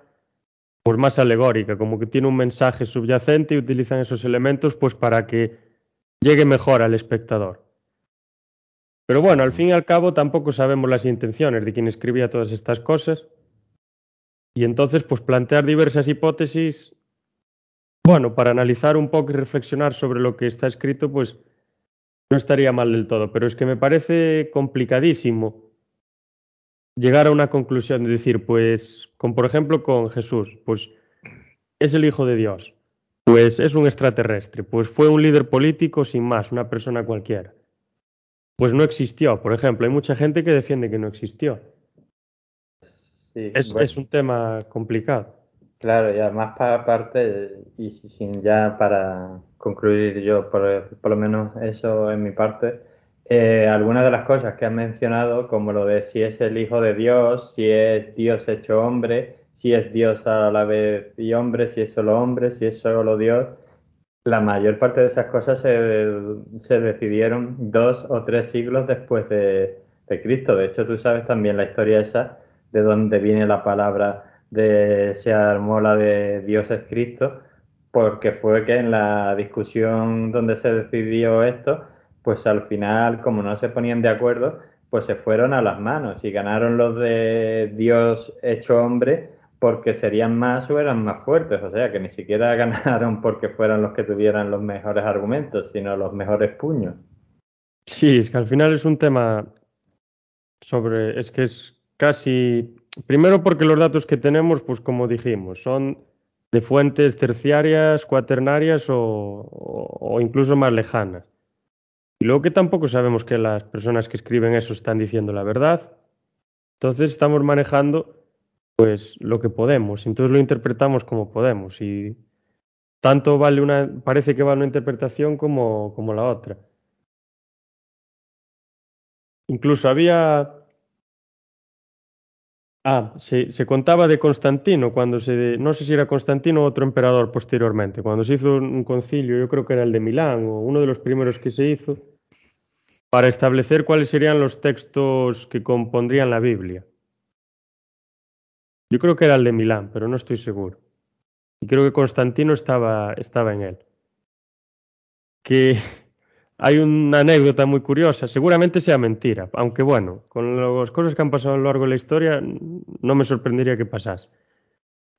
pues más alegórica, como que tiene un mensaje subyacente y utilizan esos elementos pues para que llegue mejor al espectador. Pero bueno, al fin y al cabo tampoco sabemos las intenciones de quien escribía todas estas cosas. Y entonces, pues plantear diversas hipótesis, bueno, para analizar un poco y reflexionar sobre lo que está escrito, pues no estaría mal del todo. Pero es que me parece complicadísimo llegar a una conclusión de decir, pues, con, por ejemplo, con Jesús, pues es el Hijo de Dios. Pues es un extraterrestre, pues fue un líder político sin más, una persona cualquiera. Pues no existió, por ejemplo, hay mucha gente que defiende que no existió. Sí, Es, bueno, es un tema complicado. claro, y además para aparte, y si- sin ya para concluir yo, por, por lo menos eso en mi parte, eh, algunas de las cosas que has mencionado, como lo de si es el Hijo de Dios, si es Dios hecho hombre, si es Dios a la vez y hombre, si es solo hombre, si es solo Dios, La mayor parte de esas cosas se, se decidieron dos o tres siglos después de, de Cristo. De hecho, tú sabes también la historia esa de dónde viene la palabra de se armó la de Dios es Cristo, porque fue que en la discusión donde se decidió esto, pues al final, como no se ponían de acuerdo, pues se fueron a las manos y ganaron los de Dios hecho hombre porque serían más o eran más fuertes, o sea que ni siquiera ganaron porque fueran los que tuvieran los mejores argumentos, sino los mejores puños. Sí, es que al final es un tema sobre, es que es casi, primero porque los datos que tenemos, pues como dijimos, son de fuentes terciarias, cuaternarias o, o- incluso más lejanas. Y luego que tampoco sabemos que las personas que escriben eso están diciendo la verdad. Entonces estamos manejando pues lo que podemos, entonces lo interpretamos como podemos y tanto vale una, parece que vale una interpretación como, como la otra. Incluso había. Ah, se, se contaba de Constantino cuando se. No sé si era Constantino o otro emperador posteriormente. Cuando se hizo un concilio, yo creo que era el de Milán o uno de los primeros que se hizo, para establecer cuáles serían los textos que compondrían la Biblia. Yo creo que era el de Milán, pero no estoy seguro. Y creo que Constantino estaba, estaba en él. Que hay una anécdota muy curiosa, seguramente sea mentira, aunque bueno, con las cosas que han pasado a lo largo de la historia, no me sorprendería que pasase.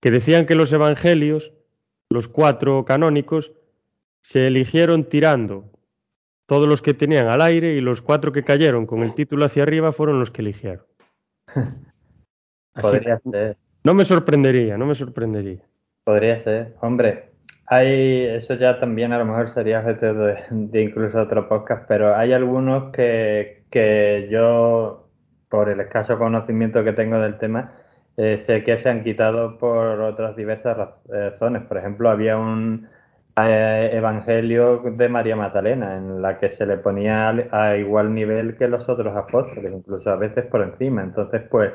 Que decían que los evangelios, los cuatro canónicos, se eligieron tirando todos los que tenían al aire y los cuatro que cayeron con el título hacia arriba fueron los que eligieron. Así Podría que ser, no me sorprendería, no me sorprendería. podría ser. Hombre, hay, eso ya también a lo mejor sería objeto de, de incluso otro podcast, pero hay algunos que, que yo, por el escaso conocimiento que tengo del tema, eh, sé que se han quitado por otras diversas eh, razones. Por ejemplo, había un eh, evangelio de María Magdalena en la que se le ponía a igual nivel que los otros apóstoles, incluso a veces por encima. Entonces, pues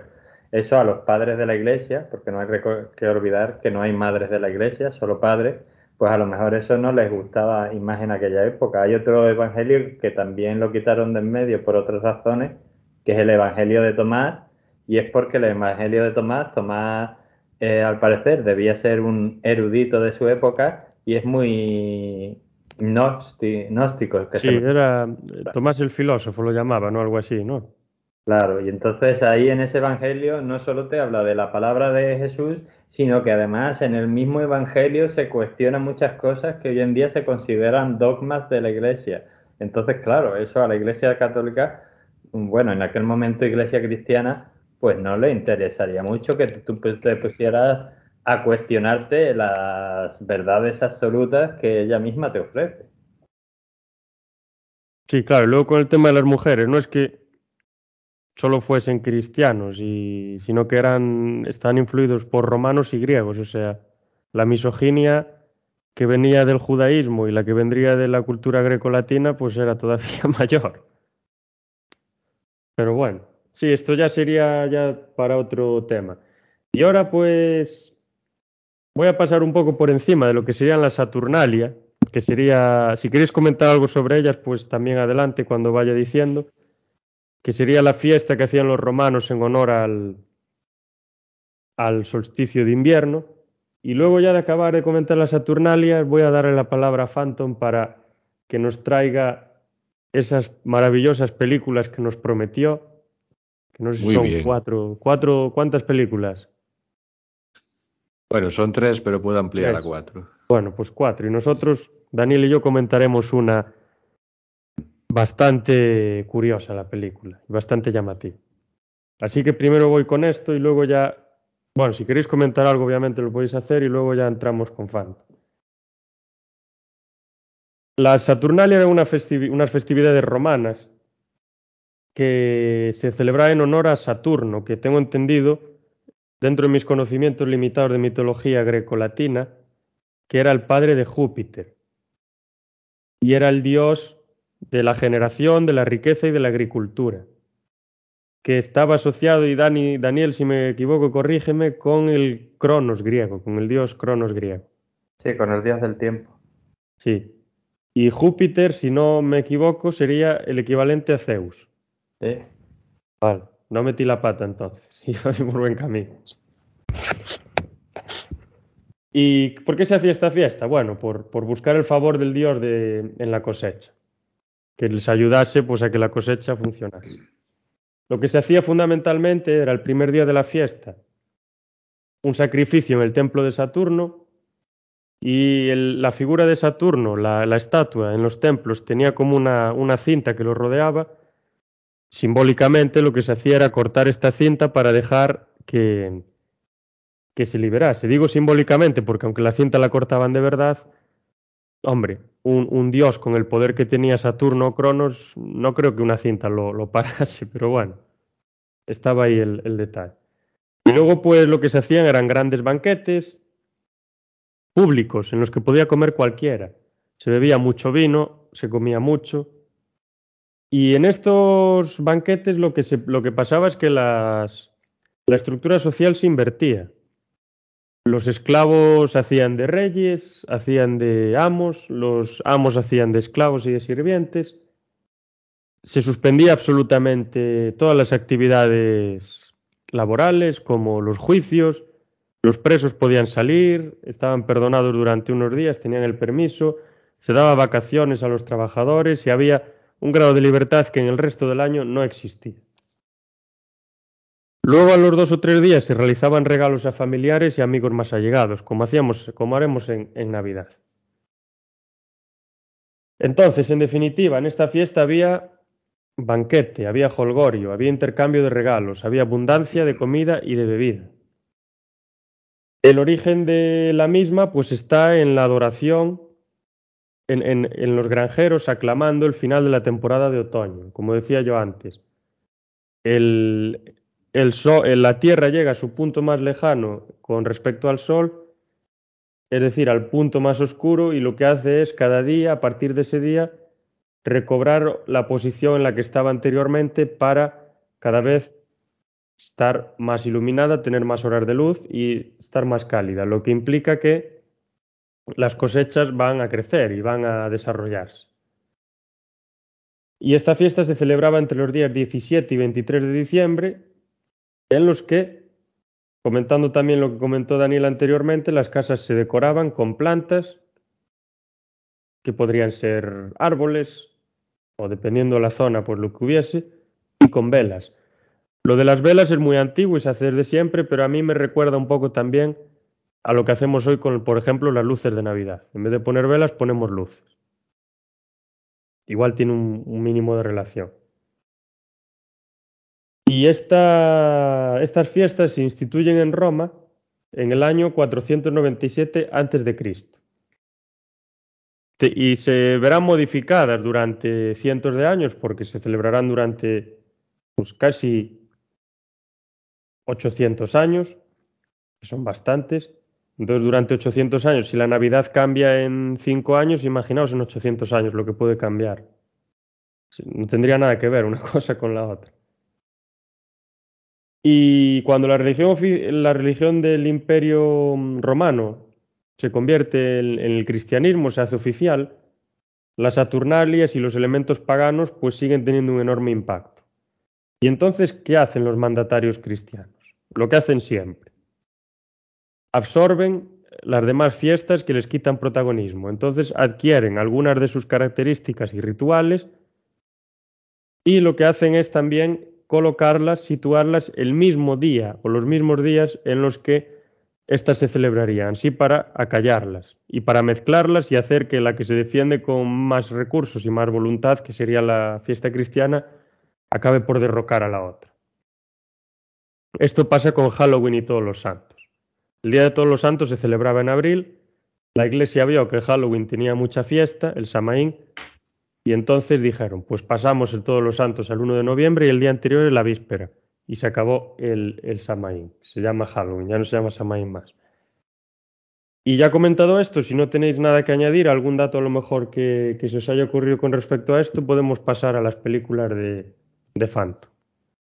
eso a los padres de la iglesia, porque no hay que olvidar que no hay madres de la iglesia, solo padres, pues a lo mejor eso no les gustaba y más en aquella época. Hay otro evangelio que también lo quitaron de en medio por otras razones, que es el evangelio de Tomás, y es porque el evangelio de Tomás, Tomás eh, al parecer debía ser un erudito de su época y es muy gnósti- gnóstico. Que Sí, era Tomás el filósofo, lo llamaban, o algo así, ¿no? Claro, y entonces ahí en ese evangelio no solo te habla de la palabra de Jesús, sino que además en el mismo evangelio se cuestionan muchas cosas que hoy en día se consideran dogmas de la iglesia. Entonces, claro, eso a la iglesia católica, bueno, en aquel momento iglesia cristiana, pues no le interesaría mucho que tú te pusieras a cuestionarte las verdades absolutas que ella misma te ofrece. Sí, claro, luego con el tema de las mujeres, no es que solo fuesen cristianos, y, sino que eran, estaban influidos por romanos y griegos, o sea, la misoginia que venía del judaísmo y la que vendría de la cultura grecolatina, pues era todavía mayor. Pero bueno, sí, esto ya sería ya para otro tema. Y ahora pues voy a pasar un poco por encima de lo que serían las Saturnalia, que sería, si queréis comentar algo sobre ellas, pues también adelante cuando vaya diciendo, que sería la fiesta que hacían los romanos en honor al, al solsticio de invierno. Y luego ya de acabar de comentar las Saturnalias, voy a darle la palabra a Phantom para que nos traiga esas maravillosas películas que nos prometió, que no sé si Muy son bien. cuatro, cuatro, ¿cuántas películas? Bueno, son tres, pero puedo ampliar Tres. a cuatro. Bueno, pues cuatro. Y nosotros, Daniel y yo, comentaremos una bastante curiosa la película, bastante llamativa. Así que primero voy con esto y luego ya, bueno, si queréis comentar algo, obviamente lo podéis hacer y luego ya entramos con Fanta. Las Saturnalias eran una unas festividades romanas que se celebraban en honor a Saturno, que tengo entendido, dentro de mis conocimientos limitados de mitología grecolatina, que era el padre de Júpiter y era el dios de la generación, de la riqueza y de la agricultura, que estaba asociado, y Dani, Daniel, si me equivoco, corrígeme, con el Cronos griego, con el dios Cronos griego. Sí, con el dios del tiempo. Sí. Y Júpiter, si no me equivoco, sería el equivalente a Zeus. Sí. Vale, no metí la pata entonces. Iba por buen camino. ¿Y por qué se hacía esta fiesta? Bueno, por, por buscar el favor del dios de, en la cosecha, que les ayudase pues, a que la cosecha funcionase. Lo que se hacía fundamentalmente era el primer día de la fiesta, un sacrificio en el templo de Saturno, y la figura de Saturno, la, la, estatua en los templos, tenía como una, una cinta que lo rodeaba. Simbólicamente lo que se hacía era cortar esta cinta para dejar que, que se liberase. Digo simbólicamente porque aunque la cinta la cortaban de verdad, hombre, un, dios con el poder que tenía Saturno o Cronos, no creo que una cinta lo, lo parase, pero bueno, estaba ahí el, el, detalle. Y luego pues lo que se hacían eran grandes banquetes públicos en los que podía comer cualquiera. Se bebía mucho vino, se comía mucho. Y en estos banquetes lo que, se, lo que pasaba es que las, la estructura social se invertía. Los esclavos hacían de reyes, hacían de amos, los amos hacían de esclavos y de sirvientes. Se suspendía absolutamente todas las actividades laborales, como los juicios. Los presos podían salir, estaban perdonados durante unos días, tenían el permiso, se daba vacaciones a los trabajadores y había un grado de libertad que en el resto del año no existía. Luego a los dos o tres días se realizaban regalos a familiares y amigos más allegados, como hacíamos, como haremos en, Navidad. Entonces, en definitiva, en esta fiesta había banquete, había holgorio, había intercambio de regalos, había abundancia de comida y de bebida. El origen de la misma pues está en la adoración en, en, en, los granjeros aclamando el final de la temporada de otoño, como decía yo antes. El, el sol, eh, la Tierra llega a su punto más lejano con respecto al Sol, es decir, al punto más oscuro, y lo que hace es cada día, a partir de ese día, recobrar la posición en la que estaba anteriormente para cada vez estar más iluminada, tener más horas de luz y estar más cálida, lo que implica que las cosechas van a crecer y van a desarrollarse. Y esta fiesta se celebraba entre los días 17 y 23 de diciembre en los que, comentando también lo que comentó Daniel anteriormente, las casas se decoraban con plantas que podrían ser árboles o dependiendo de la zona, pues lo que hubiese, y con velas. Lo de las velas es muy antiguo y se hace desde siempre, pero a mí me recuerda un poco también a lo que hacemos hoy con, por ejemplo, las luces de Navidad. En vez de poner velas, ponemos luces. Igual tiene un mínimo de relación. Y esta, estas fiestas se instituyen en Roma en el año 497 a.C. Y se verán modificadas durante cientos de años porque se celebrarán durante pues, casi 800 años, que son bastantes. Entonces, durante 800 años, si la Navidad cambia en 5 años, imaginaos en 800 años lo que puede cambiar. No tendría nada que ver una cosa con la otra. Y cuando la religión, la religión del imperio mm, romano se convierte en, en, el cristianismo, se hace oficial, las Saturnalias y los elementos paganos pues siguen teniendo un enorme impacto. Y entonces, ¿qué hacen los mandatarios cristianos? Lo que hacen siempre. Absorben las demás fiestas que les quitan protagonismo. Entonces adquieren algunas de sus características y rituales y lo que hacen es también colocarlas, situarlas el mismo día o los mismos días en los que éstas se celebrarían, así para acallarlas y para mezclarlas y hacer que la que se defiende con más recursos y más voluntad, que sería la fiesta cristiana, acabe por derrocar a la otra. Esto pasa con Halloween y todos los santos. El Día de Todos los Santos se celebraba en abril la iglesia vio que Halloween tenía mucha fiesta, el Samaín, y entonces dijeron, pues pasamos el Todos los Santos al 1 de noviembre y el día anterior es la víspera. Y se acabó el, el Samaín. Se llama Halloween, ya no se llama Samaín más. Y ya comentado esto, si no tenéis nada que añadir, algún dato a lo mejor que, que se os haya ocurrido con respecto a esto, podemos pasar a las películas de, de Fanto.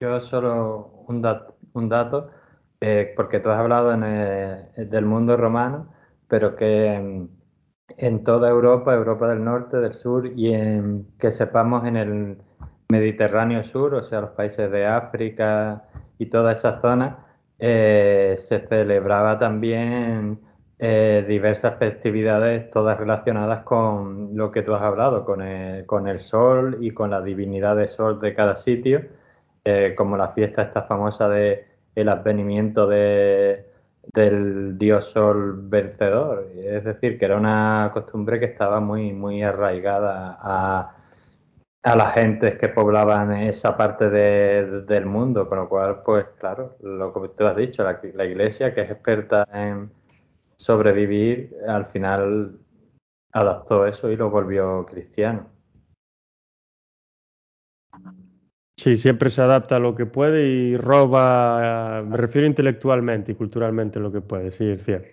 Yo solo un, dat un dato, eh, porque tú has hablado del mundo romano, pero que en, toda Europa, Europa del Norte, del Sur, y en, que sepamos en el Mediterráneo Sur, o sea, los países de África y toda esa zona, eh, se celebraba también eh, diversas festividades, todas relacionadas con lo que tú has hablado, con el, con el sol y con la divinidad de sol de cada sitio, eh, como la fiesta esta famosa de el advenimiento de, del dios sol vencedor. Es decir, que era una costumbre que estaba muy, muy arraigada a, a las gentes que poblaban esa parte de, del mundo, con lo cual, pues claro, lo que tú has dicho, la, la iglesia que es experta en sobrevivir, al final adaptó eso y lo volvió cristiano. Sí, siempre se adapta a lo que puede y roba, me refiero intelectualmente y culturalmente lo que puede, sí, es cierto.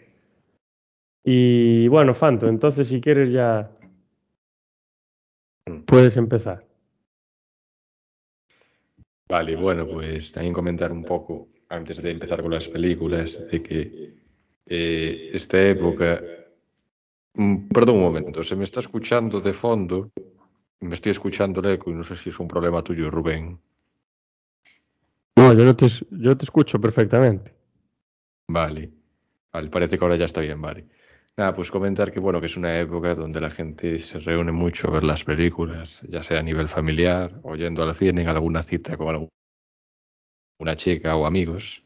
Y bueno, Fanto, entonces si quieres ya puedes empezar. Vale, bueno, pues también comentar un poco, antes de empezar con las películas, de que eh, esta época... Mm, perdón un momento, se me está escuchando de fondo, me estoy escuchando el eco y no sé si es un problema tuyo, Rubén. No, yo, no te, yo te escucho perfectamente. Vale, vale, parece que ahora ya está bien, vale. Nada, pues comentar que bueno, que es una época donde la gente se reúne mucho a ver las películas, ya sea a nivel familiar o yendo al cine en alguna cita con alguna chica o amigos.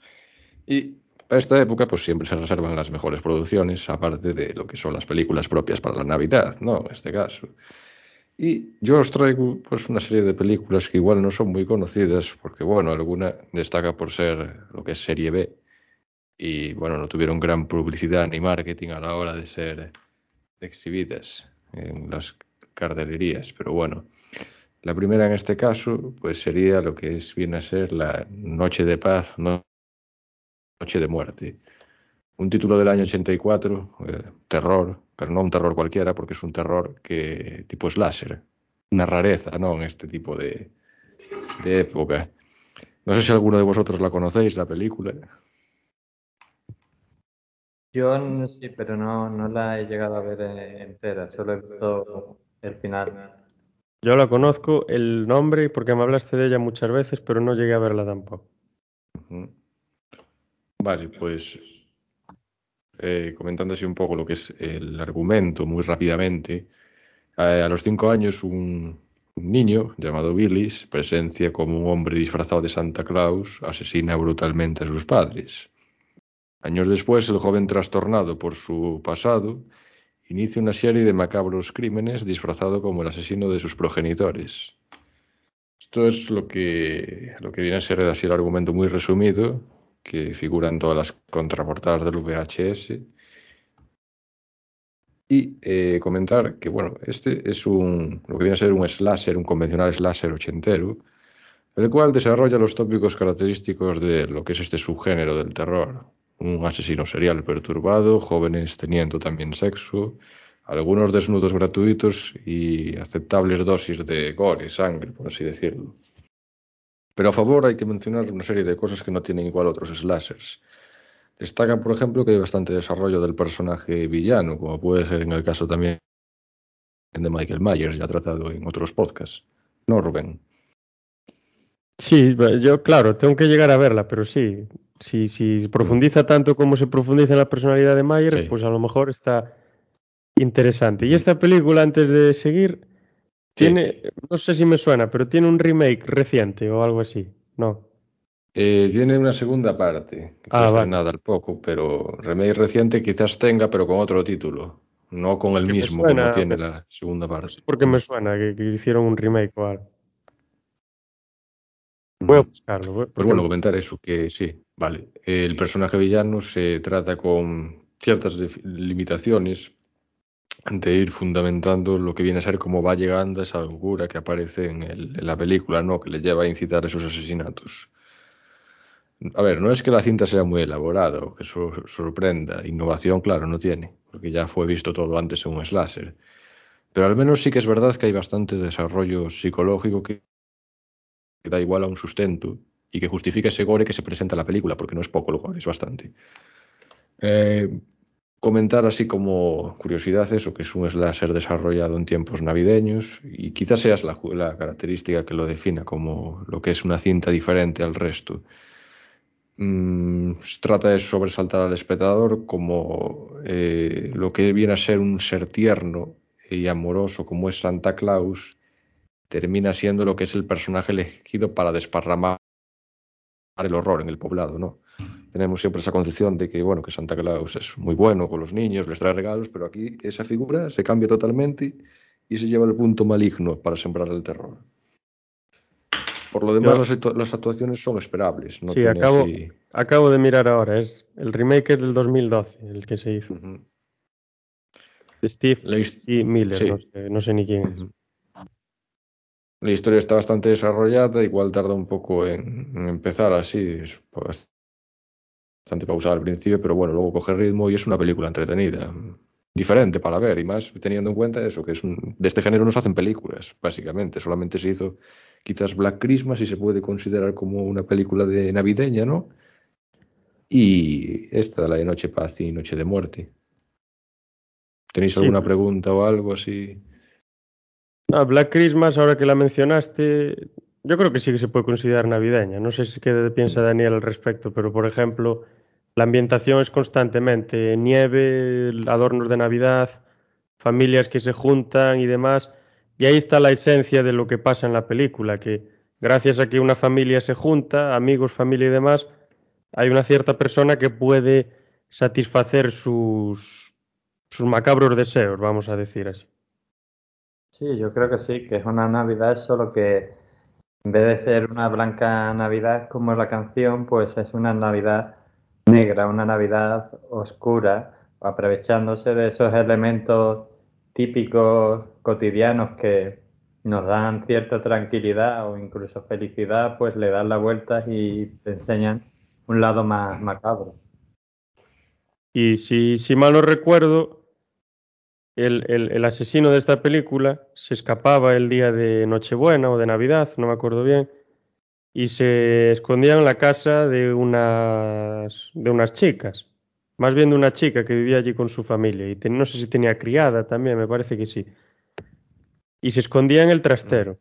Y para esta época, pues siempre se reservan las mejores producciones, aparte de lo que son las películas propias para la Navidad, ¿no? En este caso. Y yo os traigo pues una serie de películas que igual no son muy conocidas, porque bueno, alguna destaca por ser lo que es serie B y bueno, no tuvieron gran publicidad ni marketing a la hora de ser exhibidas en las cartelerías, pero bueno. La primera en este caso, pues sería lo que es, viene a ser la Noche de Paz, ¿no? Noche de Muerte. Un título del año 84, eh, terror, pero no un terror cualquiera, porque es un terror que tipo slasher. Una rareza, ¿no? En este tipo de, de época. No sé si alguno de vosotros la conocéis, la película. Yo sí, pero no, no la he llegado a ver entera, solo he visto el final. Yo la conozco, el nombre, porque me hablaste de ella muchas veces, pero no llegué a verla tampoco. Uh -huh. Vale, pues eh, comentando así un poco lo que es el argumento muy rápidamente. A los cinco años un, niño llamado Billis presencia como un hombre disfrazado de Santa Claus asesina brutalmente a sus padres. Años después, el joven trastornado por su pasado inicia una serie de macabros crímenes disfrazado como el asesino de sus progenitores. Esto es lo que, lo que viene a ser así el argumento muy resumido que figura en todas las contraportadas del VHS. Y eh, comentar que, bueno, este es un, lo que viene a ser un slasher, un convencional slasher ochentero, el cual desarrolla los tópicos característicos de lo que es este subgénero del terror. Un asesino serial perturbado, jóvenes teniendo también sexo, algunos desnudos gratuitos y aceptables dosis de gore, sangre, por así decirlo. Pero a favor hay que mencionar una serie de cosas que no tienen igual otros slashers. Destacan, por ejemplo, que hay bastante desarrollo del personaje villano, como puede ser en el caso también de Michael Myers, ya tratado en otros podcasts. ¿No, Rubén? Sí, yo, claro, tengo que llegar a verla, pero sí. Si, si profundiza tanto como se profundiza en la personalidad de Myers, sí. pues a lo mejor está interesante. Y esta película, antes de seguir, tiene, sí. no sé si me suena, pero tiene un remake reciente o algo así, ¿no? Eh, tiene una segunda parte, que Ah, vale. estrenada al poco, pero remake reciente quizás tenga, pero con otro título, no con el mismo suena, como tiene la segunda parte. sé por qué me suena que, que hicieron un remake o algo. Voy a buscarlo. voy- Pues porque- bueno, comentar eso, que sí, vale. El personaje villano se trata con ciertas limitaciones, de ir fundamentando lo que viene a ser cómo va llegando esa locura que aparece en, la película, ¿no? Que le lleva a incitar esos asesinatos. A ver, no es que la cinta sea muy elaborada o que so sorprenda, innovación, claro, no tiene, porque ya fue visto todo antes en un slasher. Pero al menos sí que es verdad que hay bastante desarrollo psicológico que, que da igual a un sustento y que justifica ese gore que se presenta en la película, porque no es poco el gore, es bastante. Eh, comentar así como curiosidad eso, que es un slasher desarrollado en tiempos navideños y quizás sea la, característica que lo defina como lo que es una cinta diferente al resto mmm, trata de sobresaltar al espectador como eh, lo que viene a ser un ser tierno y amoroso como es Santa Claus, termina siendo lo que es el personaje elegido para desparramar el horror en el poblado, ¿no? Tenemos siempre esa concepción de que, bueno, que Santa Claus es muy bueno con los niños, les trae regalos, pero aquí esa figura se cambia totalmente y se lleva al punto maligno para sembrar el terror. Por lo demás, Yo, las, actuaciones son esperables. No sí, acabo, así... acabo de mirar ahora. Es el remake del 2012, el que se hizo. Uh -huh. Steve y Miller, sí. no, sé, no, sé, ni quién es. Uh -huh. La historia está bastante desarrollada, igual tarda un poco en, en empezar así, es bastante pausada al principio, pero bueno, luego coge ritmo y es una película entretenida diferente para ver y más teniendo en cuenta eso, que es un, de este género no se hacen películas, básicamente, solamente se hizo quizás Black Christmas si se puede considerar como una película de navideña, ¿no? Y esta, la de Noche Paz y Noche de Muerte. ¿Tenéis sí. alguna pregunta o algo así? Ah, Black Christmas, ahora que la mencionaste, yo creo que sí que se puede considerar navideña. No sé si qué piensa Daniel al respecto, pero por ejemplo, la ambientación es constantemente nieve, adornos de Navidad, familias que se juntan y demás. Y ahí está la esencia de lo que pasa en la película, que gracias a que una familia se junta, amigos, familia y demás, hay una cierta persona que puede satisfacer sus, sus macabros deseos, vamos a decir así. Sí, yo creo que sí, que es una Navidad, solo que en vez de ser una blanca Navidad como la canción, pues es una Navidad negra, una Navidad oscura, aprovechándose de esos elementos típicos cotidianos que nos dan cierta tranquilidad o incluso felicidad, pues le dan la vuelta y te enseñan un lado más macabro. Y si, mal no recuerdo, el, el, asesino de esta película se escapaba el día de Nochebuena o de Navidad, no me acuerdo bien, y se escondía en la casa de unas, de unas chicas, más bien de una chica que vivía allí con su familia, y ten, no sé si tenía criada también, me parece que sí. Y se escondía en el trastero.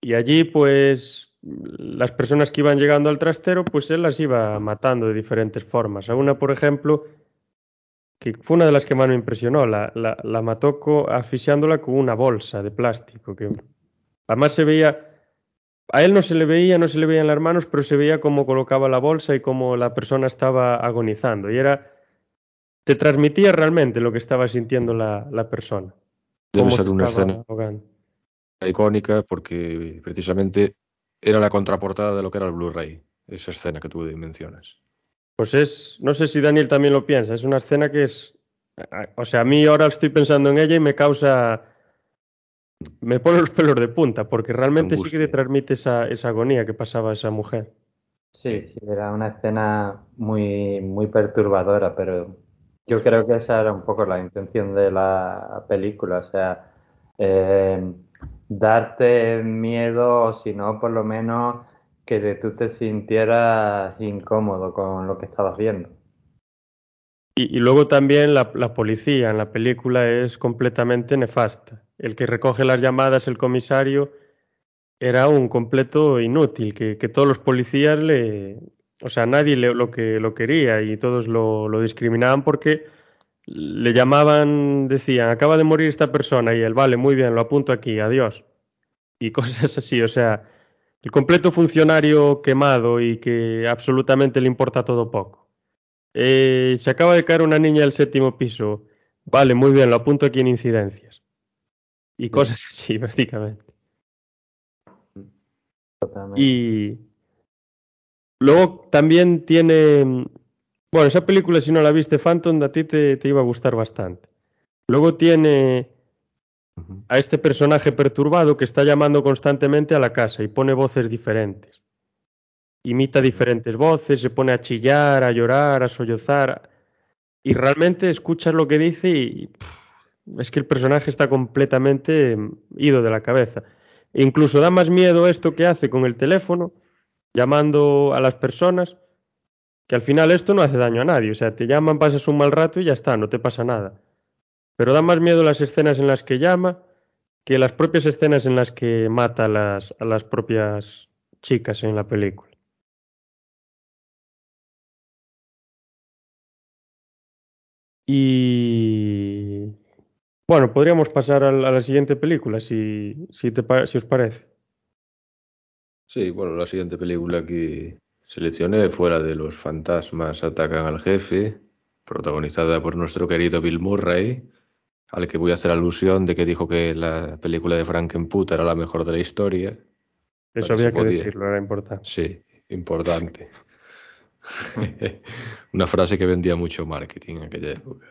Y allí, pues, las personas que iban llegando al trastero, pues él las iba matando de diferentes formas. A una, por ejemplo, que fue una de las que más me impresionó, la, la, la mató asfixiándola con una bolsa de plástico, que además se veía a él no se le veía, no se le veían las manos, pero se veía cómo colocaba la bolsa y cómo la persona estaba agonizando. Y era. Te transmitía realmente lo que estaba sintiendo la, la persona. Debe ser una escena ahogando. icónica porque precisamente era la contraportada de lo que era el Blu-ray, esa escena que tú mencionas. Pues es, no sé si Daniel también lo piensa, es una escena que es, o sea, a mí ahora estoy pensando en ella y me causa me pone los pelos de punta, porque realmente Angustia. sí que te transmite esa, esa, agonía que pasaba esa mujer. Sí, sí, era una escena muy, muy perturbadora, pero yo creo que esa era un poco la intención de la película, o sea, eh, darte miedo, o si no, por lo menos que tú te sintieras incómodo con lo que estabas viendo. Y, luego también la, policía en la película es completamente nefasta el que recoge las llamadas, el comisario, era un completo inútil, que, que todos los policías le... O sea, nadie le, lo, que, lo quería y todos lo, lo, discriminaban porque le llamaban, decían, acaba de morir esta persona y él, vale, muy bien, lo apunto aquí, adiós. Y cosas así, o sea, el completo funcionario quemado y que absolutamente le importa todo poco. Eh, se acaba de caer una niña del séptimo piso, vale, muy bien, lo apunto aquí en incidencias y cosas así, prácticamente. Totalmente. Y luego también tiene, bueno, esa película si no la viste, Phantom, a ti te, te iba a gustar bastante. Luego tiene. A este personaje perturbado que está llamando constantemente a la casa y pone voces diferentes. Imita diferentes voces, se pone a chillar, a llorar, a sollozar. Y realmente escuchas lo que dice y pff, es que el personaje está completamente mm, ido de la cabeza. E incluso da más miedo esto que hace con el teléfono, llamando a las personas, que al final esto no hace daño a nadie. O sea, te llaman, pasas un mal rato y ya está, no te pasa nada. Pero da más miedo las escenas en las que llama que las propias escenas en las que mata a las, a las propias chicas en la película. Y bueno, podríamos pasar a la, siguiente película, si, si, te, si os parece. Sí, bueno, la siguiente película que seleccioné fue la de Los fantasmas atacan al jefe, protagonizada por nuestro querido Bill Murray, al que voy a hacer alusión de que dijo que la película de Frankenput era la mejor de la historia. Eso había que decirlo, era importante. Sí, importante. Una frase que vendía mucho marketing en aquella época.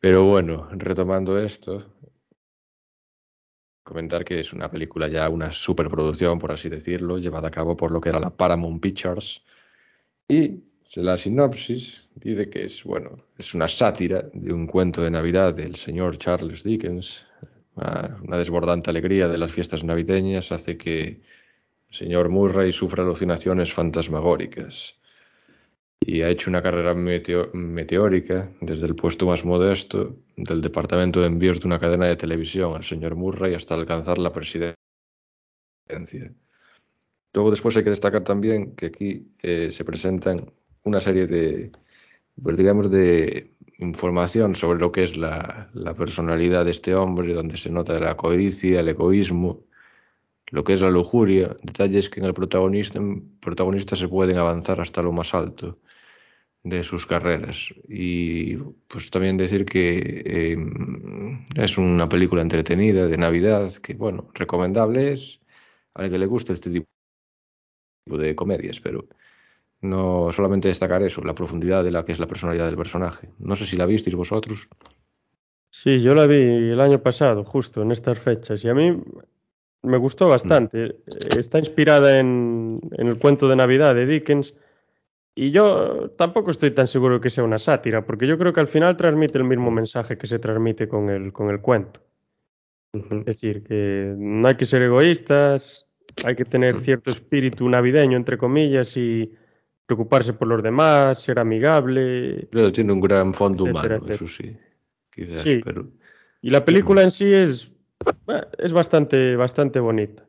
Pero bueno, retomando esto, comentar que es una película ya una superproducción, por así decirlo, llevada a cabo por lo que era la Paramount Pictures. Y la sinopsis dice que es, bueno, es una sátira de un cuento de Navidad del señor Charles Dickens. Ah, Una desbordante alegría de las fiestas navideñas hace que el señor Murray sufra alucinaciones fantasmagóricas y ha hecho una carrera meteo- meteórica desde el puesto más modesto del departamento de envíos de una cadena de televisión, el señor Murray, hasta alcanzar la presidencia. Luego después hay que destacar también que aquí eh, se presentan una serie de, pues digamos, de información sobre lo que es la, personalidad de este hombre, donde se nota la codicia, el egoísmo, lo que es la lujuria, detalles que en el protagonista, protagonista se pueden avanzar hasta lo más alto de sus carreras. Y pues también decir que eh, es una película entretenida de Navidad, que bueno, recomendable es al que le guste este tipo de comedias, pero no solamente destacar eso, la profundidad de la que es la personalidad del personaje. No sé si la visteis vosotros. Sí, yo la vi el año pasado, justo en estas fechas, y a mí me gustó bastante. Está inspirada en, en el cuento de Navidad de Dickens, y yo tampoco estoy tan seguro de que sea una sátira, porque yo creo que al final transmite el mismo mensaje que se transmite con el, con el cuento. Es decir, que no hay que ser egoístas, hay que tener cierto espíritu navideño, entre comillas, y preocuparse por los demás, ser amigable. Pero tiene un gran fondo Etcétera, humano, eso sí, quizás, Sí. pero Y la película en sí es, es bastante, bastante bonita.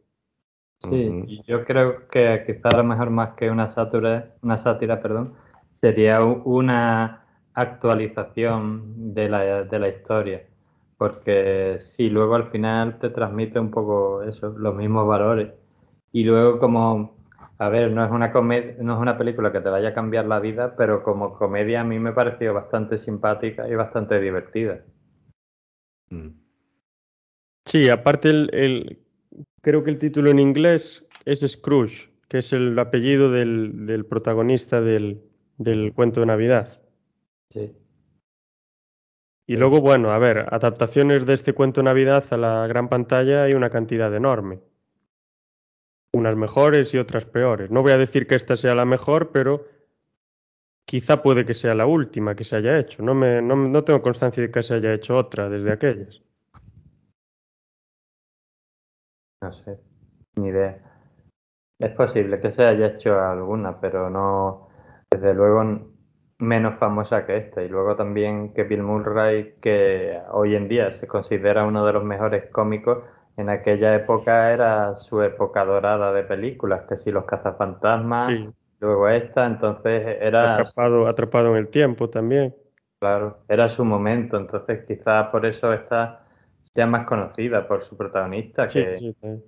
Sí, y yo creo que quizá a lo mejor más que una sátira, una sátira, perdón, sería una actualización de la, de la historia. Porque si luego al final te transmite un poco eso, los mismos valores. Y luego como, a ver, no es una comedia, no es una película que te vaya a cambiar la vida, pero como comedia a mí me pareció bastante simpática y bastante divertida. mm, Sí, aparte el, el- creo que el título en inglés es Scrooge, que es el apellido del, del protagonista del, del cuento de Navidad. Sí. Y luego, bueno, a ver, adaptaciones de este cuento de Navidad a la gran pantalla hay una cantidad enorme. Unas mejores y otras peores. No voy a decir que esta sea la mejor, pero quizá puede que sea la última que se haya hecho. No, me, no, no tengo constancia de que se haya hecho otra desde aquellas. No sé, ni idea. Es posible que se haya hecho alguna, pero no, desde luego, menos famosa que esta. Y luego también que Bill Murray, que hoy en día se considera uno de los mejores cómicos, en aquella época era su época dorada de películas, que si Los cazafantasmas, Sí, luego esta, entonces era, atrapado, atrapado en el tiempo también. claro, era su momento. Entonces quizás por eso esta sea más conocida por su protagonista, Sí, que sí, también.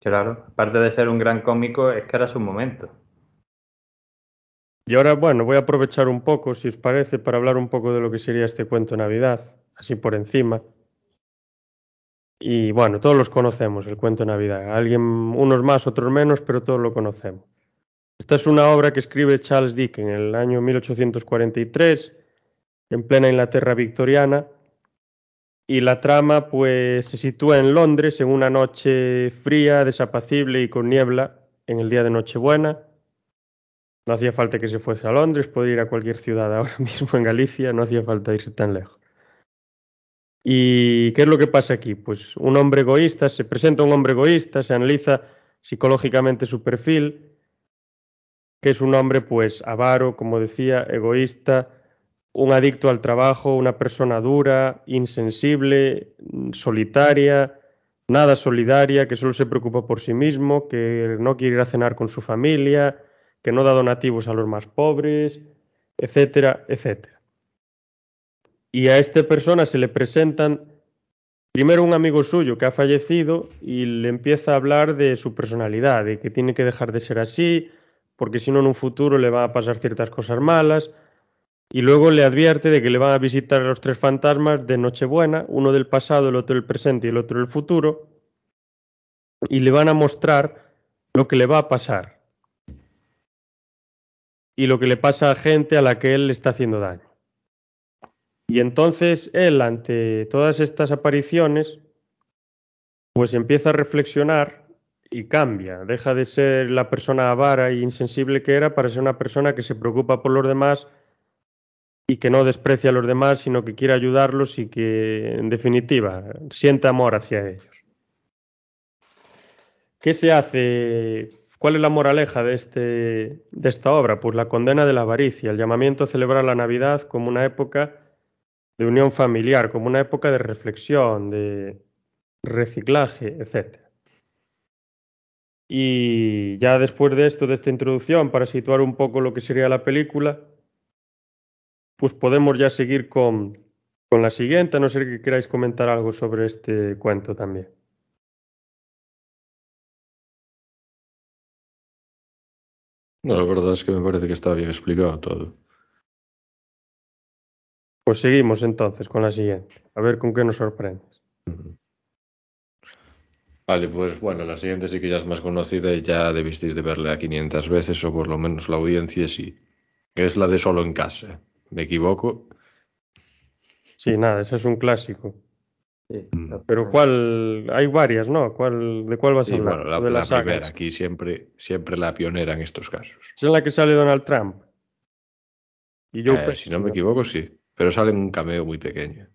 Claro, aparte de ser un gran cómico, es que era su momento. Y ahora, bueno, voy a aprovechar un poco, si os parece, para hablar un poco de lo que sería este cuento de Navidad, así por encima. Y bueno, todos los conocemos, el cuento de Navidad. Alguien, unos más, otros menos, pero todos lo conocemos. Esta es una obra que escribe Charles Dickens en el año 1843 en plena Inglaterra victoriana. Y la trama pues se sitúa en Londres en una noche fría, desapacible y con niebla en el día de Nochebuena. No hacía falta que se fuese a Londres, podía ir a cualquier ciudad ahora mismo en Galicia, no hacía falta irse tan lejos. ¿Y qué es lo que pasa aquí? Pues un hombre egoísta, se presenta un hombre egoísta, se analiza psicológicamente su perfil, que es un hombre pues avaro, como decía, egoísta, un adicto al trabajo, una persona dura, insensible, solitaria, nada solidaria, que solo se preocupa por sí mismo, que no quiere ir a cenar con su familia, que no da donativos a los más pobres, etcétera, etcétera. Y a esta persona se le presentan primero un amigo suyo que ha fallecido y le empieza a hablar de su personalidad, de que tiene que dejar de ser así, porque si no en un futuro le van a pasar ciertas cosas malas, y luego le advierte de que le van a visitar a los tres fantasmas de Nochebuena, uno del pasado, el otro del presente y el otro del futuro, y le van a mostrar lo que le va a pasar y lo que le pasa a gente a la que él le está haciendo daño. Y entonces él, ante todas estas apariciones, pues empieza a reflexionar y cambia, deja de ser la persona avara e insensible que era para ser una persona que se preocupa por los demás y que no desprecia a los demás, sino que quiere ayudarlos y que, en definitiva, siente amor hacia ellos. ¿Qué se hace? ¿Cuál es la moraleja de, este, de esta obra? Pues la condena de la avaricia, el llamamiento a celebrar la Navidad como una época de unión familiar, como una época de reflexión, de reciclaje, etc. Y ya después de esto, de esta introducción, para situar un poco lo que sería la película, pues podemos ya seguir con, con la siguiente, a no ser que queráis comentar algo sobre este cuento también. No, la verdad es que me parece que está bien explicado todo. Pues seguimos entonces con la siguiente, a ver con qué nos sorprendes. Vale, pues bueno, la siguiente sí que ya es más conocida y ya debisteis de verla 500 veces, o por lo menos la audiencia sí, que es la de Solo en Casa. ¿Me equivoco? Sí, nada, ese es un clásico. Sí, Mm. Pero ¿cuál? Hay varias, ¿no? ¿Cuál, ¿De cuál vas a Sí, hablar? bueno, la, de primera, aquí siempre, siempre la pionera en estos casos. Es en la que sale Donald Trump. Y Joe Eh, si no me equivoco, sí, pero sale en un cameo muy pequeño.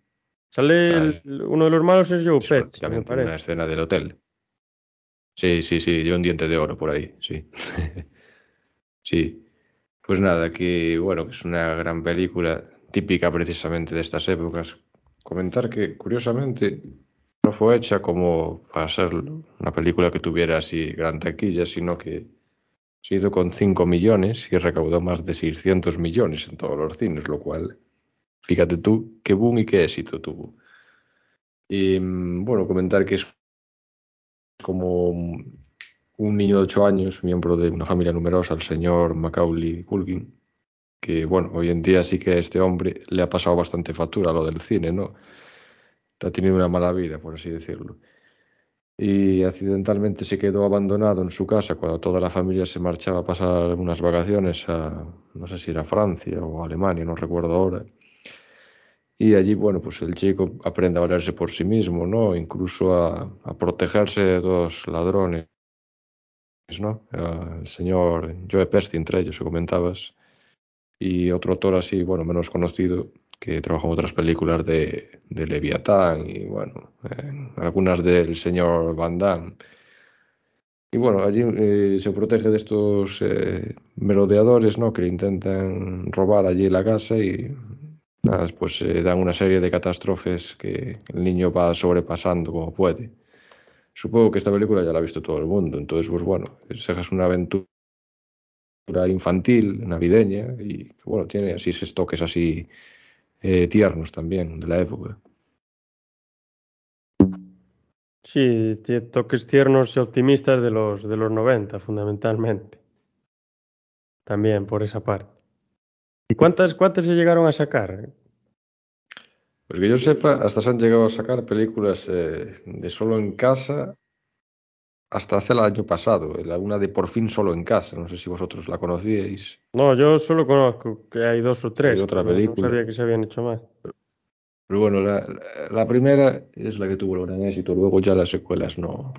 Sale el- uno de los malos es Joe Es Pesci, una escena del hotel. Sí, sí, sí, lleva un diente de oro por ahí, sí. Sí. Pues nada, que bueno, que es una gran película típica precisamente de estas épocas. Comentar que curiosamente no fue hecha como para ser una película que tuviera así gran taquilla, sino que se hizo con 5 millones y recaudó más de 600 millones en todos los cines, lo cual, fíjate tú, qué boom y qué éxito tuvo. Y mm, bueno, comentar que es como un niño de 8 años, miembro de una familia numerosa, el señor Macaulay Culkin, que bueno, hoy en día sí que a este hombre le ha pasado bastante factura lo del cine, ¿no? Ha tenido una mala vida, por así decirlo. Y accidentalmente se quedó abandonado en su casa cuando toda la familia se marchaba a pasar unas vacaciones a, no sé si era Francia o Alemania, no recuerdo ahora. Y allí, bueno, pues el chico aprende a valerse por sí mismo, ¿no? Incluso a, a protegerse de dos ladrones, ¿no? El señor Joe Pesci, entre ellos, que comentabas, y otro autor así, bueno, menos conocido, que trabajó en otras películas de, de Leviatán y, bueno, eh, algunas del señor Van Damme. Y bueno, allí eh, se protege de estos eh, merodeadores, ¿no? Que intentan robar allí la casa y nada, pues se dan una serie de catástrofes que el niño va sobrepasando como puede. Supongo que esta película ya la ha visto todo el mundo, entonces, pues bueno, es una aventura infantil, navideña, y bueno, tiene así esos toques así eh, tiernos también de la época. Sí, toques tiernos y optimistas de los, de los 90, fundamentalmente. También por esa parte. ¿Y cuántas, cuántas se llegaron a sacar? Pues que yo sepa, hasta se han llegado a sacar películas eh, de solo en casa hasta hace el año pasado, la una de Por fin solo en casa. No sé si vosotros la conocíais. No, yo solo conozco que hay dos o tres. Hay otra película. No sabía que se habían hecho más. Pero bueno, la, la primera es la que tuvo el gran éxito. Luego ya las secuelas no.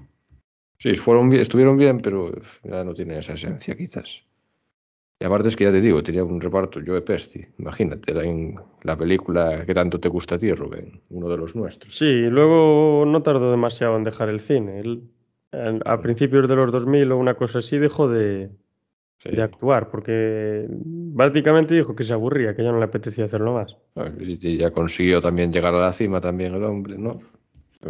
Sí, fueron estuvieron bien, pero ya no tienen esa esencia, quizás. Y aparte es que ya te digo, tenía un reparto Joe Pesci. Imagínate, la, en la película que tanto te gusta a ti, Rubén, uno de los nuestros. Sí, luego no tardó demasiado en dejar el cine. Él, en- a principios de los 2000 o una cosa así dejó de, Sí. de actuar porque prácticamente dijo que se aburría, que ya no le apetecía hacerlo más. Y ya consiguió también llegar a la cima también el hombre, ¿no?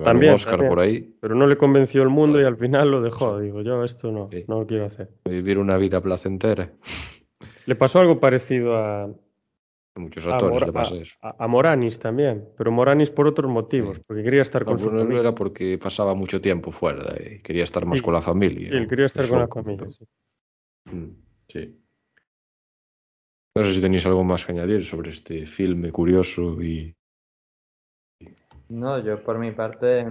También, Oscar también. por ahí, Pero no le convenció el mundo y al final lo dejó. Digo, yo esto no, Sí. no lo quiero hacer. vivir una vida placentera. Le pasó algo parecido a, A muchos a, actores Mora- le pasa a- eso. a- a Moranis también, pero Moranis por otros motivos, Sí. porque quería estar No, con su bueno, él familia. era porque pasaba mucho tiempo fuera y quería estar más Sí. con la familia. Sí, él quería estar con la familia. Mm, Sí. No sé si tenéis algo más que añadir sobre este filme curioso y No, yo por mi parte,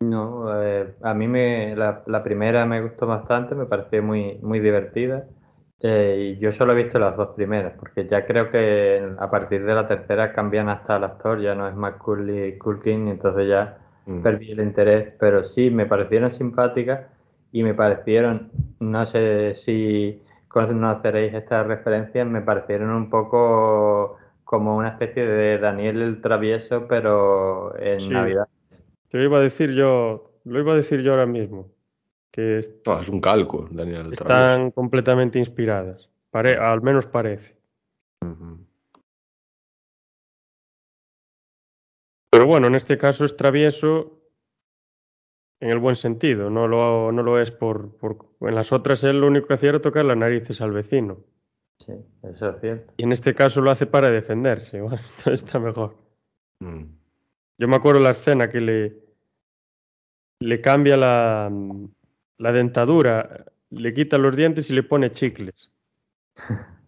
no. eh, a mí me, la, la primera me gustó bastante, me pareció muy, muy divertida. Eh, yo solo he visto las dos primeras, porque ya creo que a partir de la tercera cambian hasta el actor, ya no es más Culkin, Culkin, entonces ya Mm, perdí el interés. Pero sí, me parecieron simpáticas y me parecieron, no sé si conoceréis estas referencias, me parecieron un poco como una especie de Daniel el Travieso, pero en Sí. Navidad. Te lo iba a decir yo, lo iba a decir yo ahora mismo, que es- ah, es un calco, Daniel el están completamente inspiradas. Pare- al menos parece. Pero bueno, en este caso es travieso en el buen sentido, no lo, no lo es por, por... En las otras él lo único que hacía era tocar las narices al vecino. Sí, eso es cierto. Y en este caso lo hace para defenderse. Bueno, entonces está mejor. Mm, Yo me acuerdo la escena que le, le cambia la, la dentadura, le quita los dientes y le pone chicles.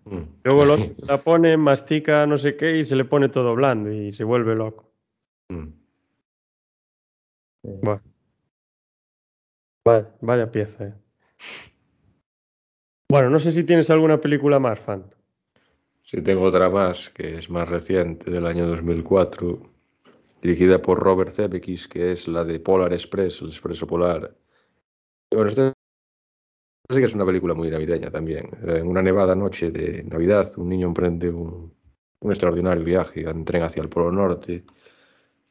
mm. Luego lo, la pone, mastica no sé qué y se le pone todo blando y se vuelve loco. Mm. Bueno. Vaya, vaya pieza. eh. Bueno, no sé si tienes alguna película más, Fan. Sí, tengo otra más, que es más reciente, del año 2004, dirigida por Robert Zemeckis, que es la de Polar Express, el Expreso Polar. Bueno, esta sí que es una película muy navideña también. En una nevada noche de Navidad, un niño emprende un, extraordinario viaje en tren hacia el Polo Norte.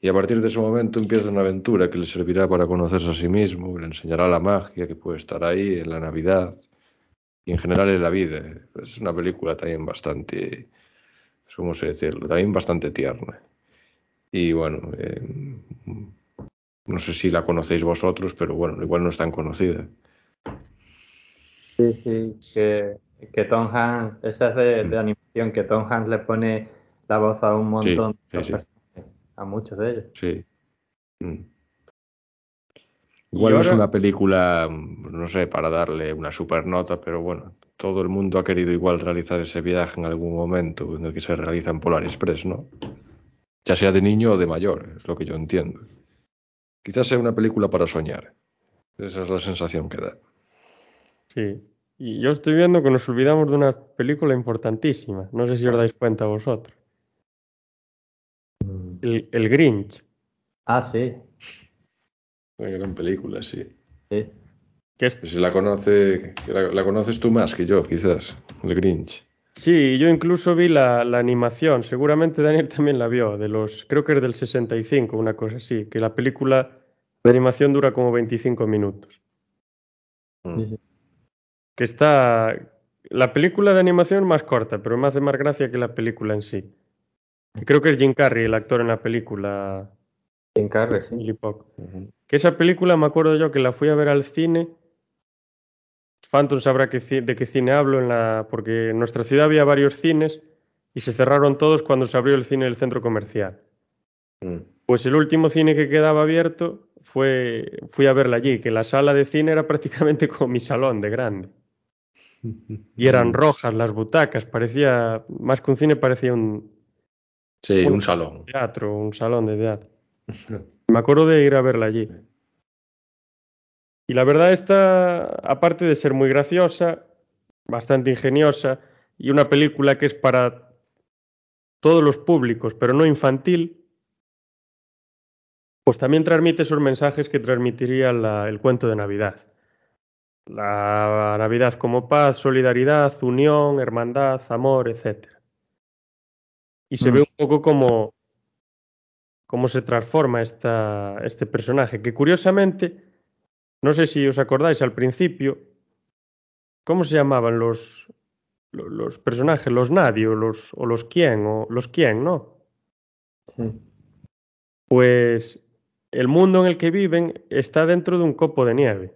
Y a partir de ese momento empieza una aventura que le servirá para conocerse a sí mismo, le enseñará la magia que puede estar ahí en la Navidad y en general en la vida. Es una película también bastante, ¿cómo se decirlo? También bastante tierna. Y bueno, eh, no sé si la conocéis vosotros, pero bueno, igual no es tan conocida. Sí, sí, que, que Tom Hanks, esa es de, de animación, que Tom Hanks le pone la voz a un montón sí, de sí. personajes, a muchos de ellos. Sí. Mm. Igual no es una película, mm, no sé, para darle una super nota, pero bueno, todo el mundo ha querido igual realizar ese viaje en algún momento en el que se realiza en Polar Express, ¿no? Ya sea de niño o de mayor, es lo que yo entiendo. Quizás sea una película para soñar. Esa es la sensación que da. Sí. Y yo estoy viendo que nos olvidamos de una película importantísima. No sé si os dais cuenta vosotros. El, el Grinch. Ah, sí, Una gran película, sí. sí. Que es- Si la conoce, la conoces tú más que yo, quizás, el Grinch. Sí, yo incluso vi la, la animación. Seguramente Daniel también la vio. De los, creo que es del 65, una cosa así. Que la película de animación dura como 25 minutos. Mm. Que está. La película de animación es más corta, pero me hace más gracia que la película en sí. Y Creo que es Jim Carrey el actor en la película. Jim Carrey, sí. Que esa película me acuerdo yo que la fui a ver al cine. Phantom sabrá que de qué cine hablo, en la, porque en nuestra ciudad había varios cines y se cerraron todos cuando se abrió el cine del centro comercial. Mm. Pues el último cine que quedaba abierto fue, fui a verla allí, que la sala de cine era prácticamente como mi salón de grande. Y eran rojas las butacas, parecía, más que un cine, parecía un Sí, un un salón. teatro, un salón de teatro. Me acuerdo de ir a verla allí. Y la verdad esta, aparte de ser muy graciosa, bastante ingeniosa y una película que es para todos los públicos, pero no infantil, pues también transmite esos mensajes que transmitiría la- el cuento de Navidad. La Navidad como paz, solidaridad, unión, hermandad, amor, etc. Y se Mm. ve un poco como cómo se transforma esta, este personaje, que curiosamente, no sé si os acordáis al principio, ¿cómo se llamaban los, lo- los personajes? Los nadie o los, o los quién, o los quién, ¿no? Sí. Pues el mundo en el que viven está dentro de un copo de nieve.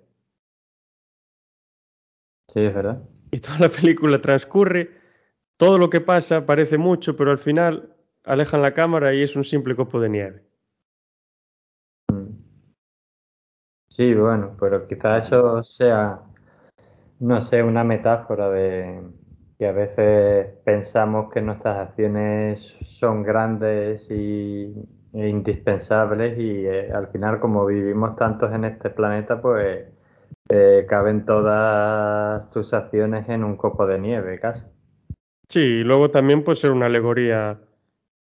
Sí, es verdad. Y toda la película transcurre, todo lo que pasa parece mucho, pero al final alejan la cámara y es un simple copo de nieve. Sí, bueno, pero quizás eso sea, no sé, una metáfora de que a veces pensamos que nuestras acciones son grandes y, e indispensables y eh, al final como vivimos tantos en este planeta, pues eh, caben todas tus acciones en un copo de nieve casi. Sí, y luego también puede ser una alegoría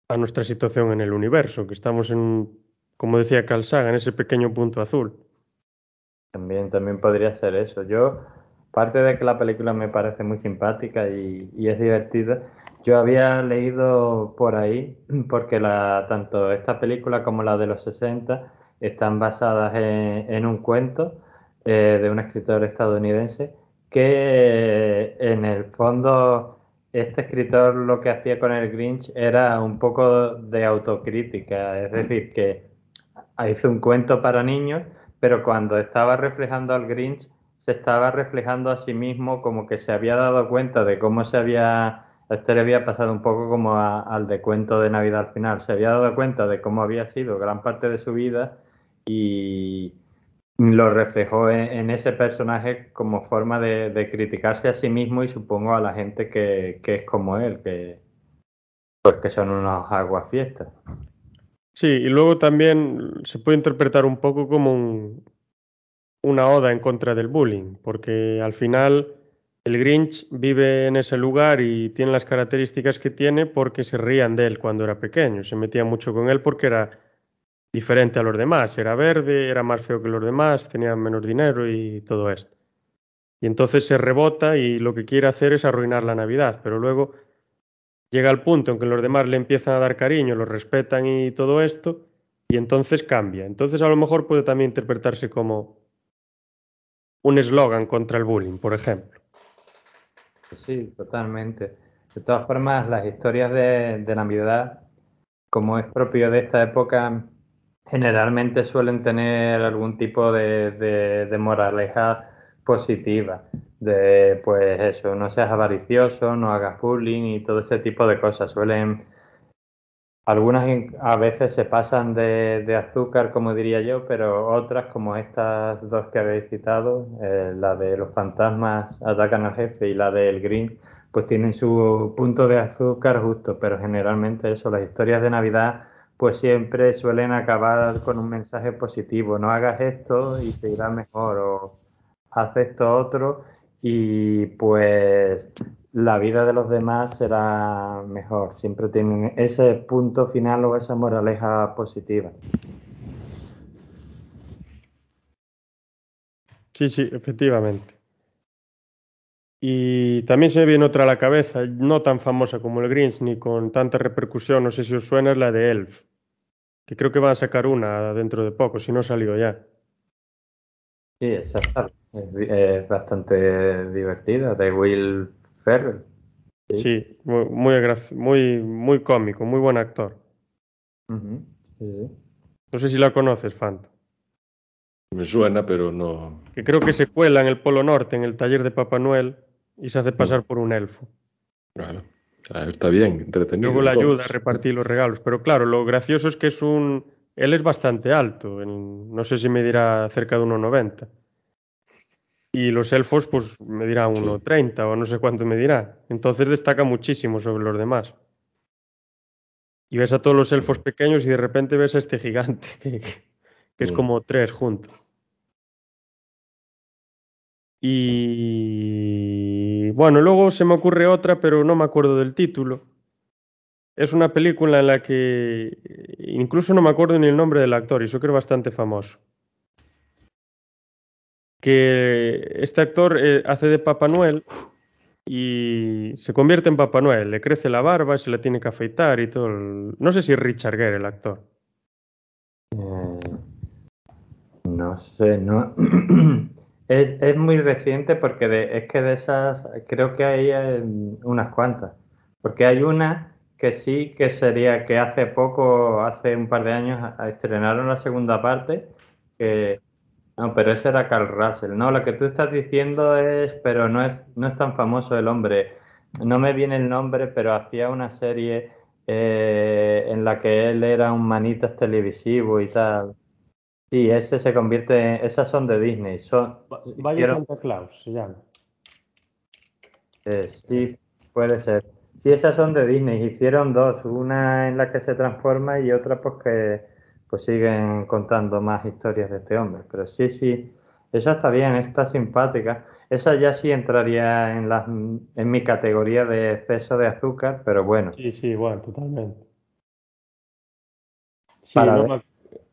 a nuestra situación en el universo, que estamos en, como decía Carl Sagan, en ese pequeño punto azul. También, también podría ser eso. Yo, parte de que la película me parece muy simpática y, y es divertida, yo había leído por ahí, porque la, tanto esta película como la de los 60 están basadas en, un cuento eh, de un escritor estadounidense que en el fondo este escritor lo que hacía con el Grinch era un poco de autocrítica, es decir, que hizo un cuento para niños pero cuando estaba reflejando al Grinch, se estaba reflejando a sí mismo como que se había dado cuenta de cómo se había, este le había pasado un poco como a- al de cuento de Navidad al final, se había dado cuenta de cómo había sido gran parte de su vida y lo reflejó en, ese personaje como forma de, de criticarse a sí mismo y supongo a la gente que, es como él, que pues que son unos aguafiestas. Sí, y luego también se puede interpretar un poco como un- una oda en contra del bullying, porque al final el Grinch vive en ese lugar y tiene las características que tiene porque se rían de él cuando era pequeño, se metían mucho con él porque era diferente a los demás, era verde, era más feo que los demás, tenía menos dinero y todo esto. Y entonces se rebota y lo que quiere hacer es arruinar la Navidad, pero luego llega al punto en que los demás le empiezan a dar cariño, lo respetan y todo esto, y entonces cambia. Entonces a lo mejor puede también interpretarse como un eslogan contra el bullying, por ejemplo. Sí, totalmente. De todas formas, las historias de, de Navidad, como es propio de esta época, generalmente suelen tener algún tipo de, de, de moraleja positiva. De, pues eso, no seas avaricioso, no hagas bullying y todo ese tipo de cosas. Suelen, algunas a veces se pasan de, de azúcar, como diría yo, pero otras, como estas dos que habéis citado, eh, la de los fantasmas atacan al jefe y la del Green, pues tienen su punto de azúcar justo, pero generalmente eso, las historias de Navidad, pues siempre suelen acabar con un mensaje positivo. No hagas esto y te irá mejor, o haz esto otro y pues la vida de los demás será mejor. Siempre tienen ese punto final o esa moraleja positiva. Sí, sí, efectivamente. Y también se me viene otra a la cabeza, no tan famosa como el Grinch ni con tanta repercusión, no sé si os suena, es la de Elf, que creo que van a sacar una dentro de poco, si no ha salido ya. Sí, exacto. Es, bastante divertida, de Will Ferrell. Sí. Sí, muy, muy, muy, muy cómico, muy buen actor. Sí. No sé si la conoces, Fanta. Me suena, pero no. Que creo que se cuela en el Polo Norte, en el taller de Papá Noel, y se hace pasar por un elfo. Bueno, ah, está bien, entretenido. Luego le ayuda a repartir los regalos. Pero claro, lo gracioso es que es un... Él es bastante alto, en- no sé si me dirá cerca de 1,90. Y los elfos, pues me dirán Sí. 1,30 o no sé cuánto me dirá. Entonces destaca muchísimo sobre los demás. Y ves a todos los elfos pequeños y de repente ves a este gigante, que, que es como tres juntos. Y bueno, luego se me ocurre otra, pero no me acuerdo del título. Es una película en la que incluso no me acuerdo ni el nombre del actor, y eso creo bastante famoso. Que este actor eh, hace de Papá Noel y se convierte en Papá Noel, le crece la barba, se la tiene que afeitar y todo. No sé si es Richard Gere el actor. Eh, no sé, no. Es, es muy reciente porque es que de esas creo que hay eh, unas cuantas. Porque hay una que sí que sería que hace poco, hace un par de años, estrenaron la segunda parte. No, pero ese era Carl Russell. No, lo que tú estás diciendo es, pero no es, no es tan famoso el hombre. No me viene el nombre, pero hacía una serie eh, en la que él era un manitas televisivo y tal. Sí, ese se convierte en... Esas son de Disney. Son, Valle Santa Claus se llama. eh, sí, puede ser. Sí, esas son de Disney. Hicieron dos. Una en la que se transforma y otra pues que pues siguen contando más historias de este hombre. Pero sí, sí, esa está bien, está simpática. Esa ya sí entraría en, las, en mi categoría de exceso de azúcar, pero bueno. Sí, sí, bueno, totalmente. Sí, Para no, me-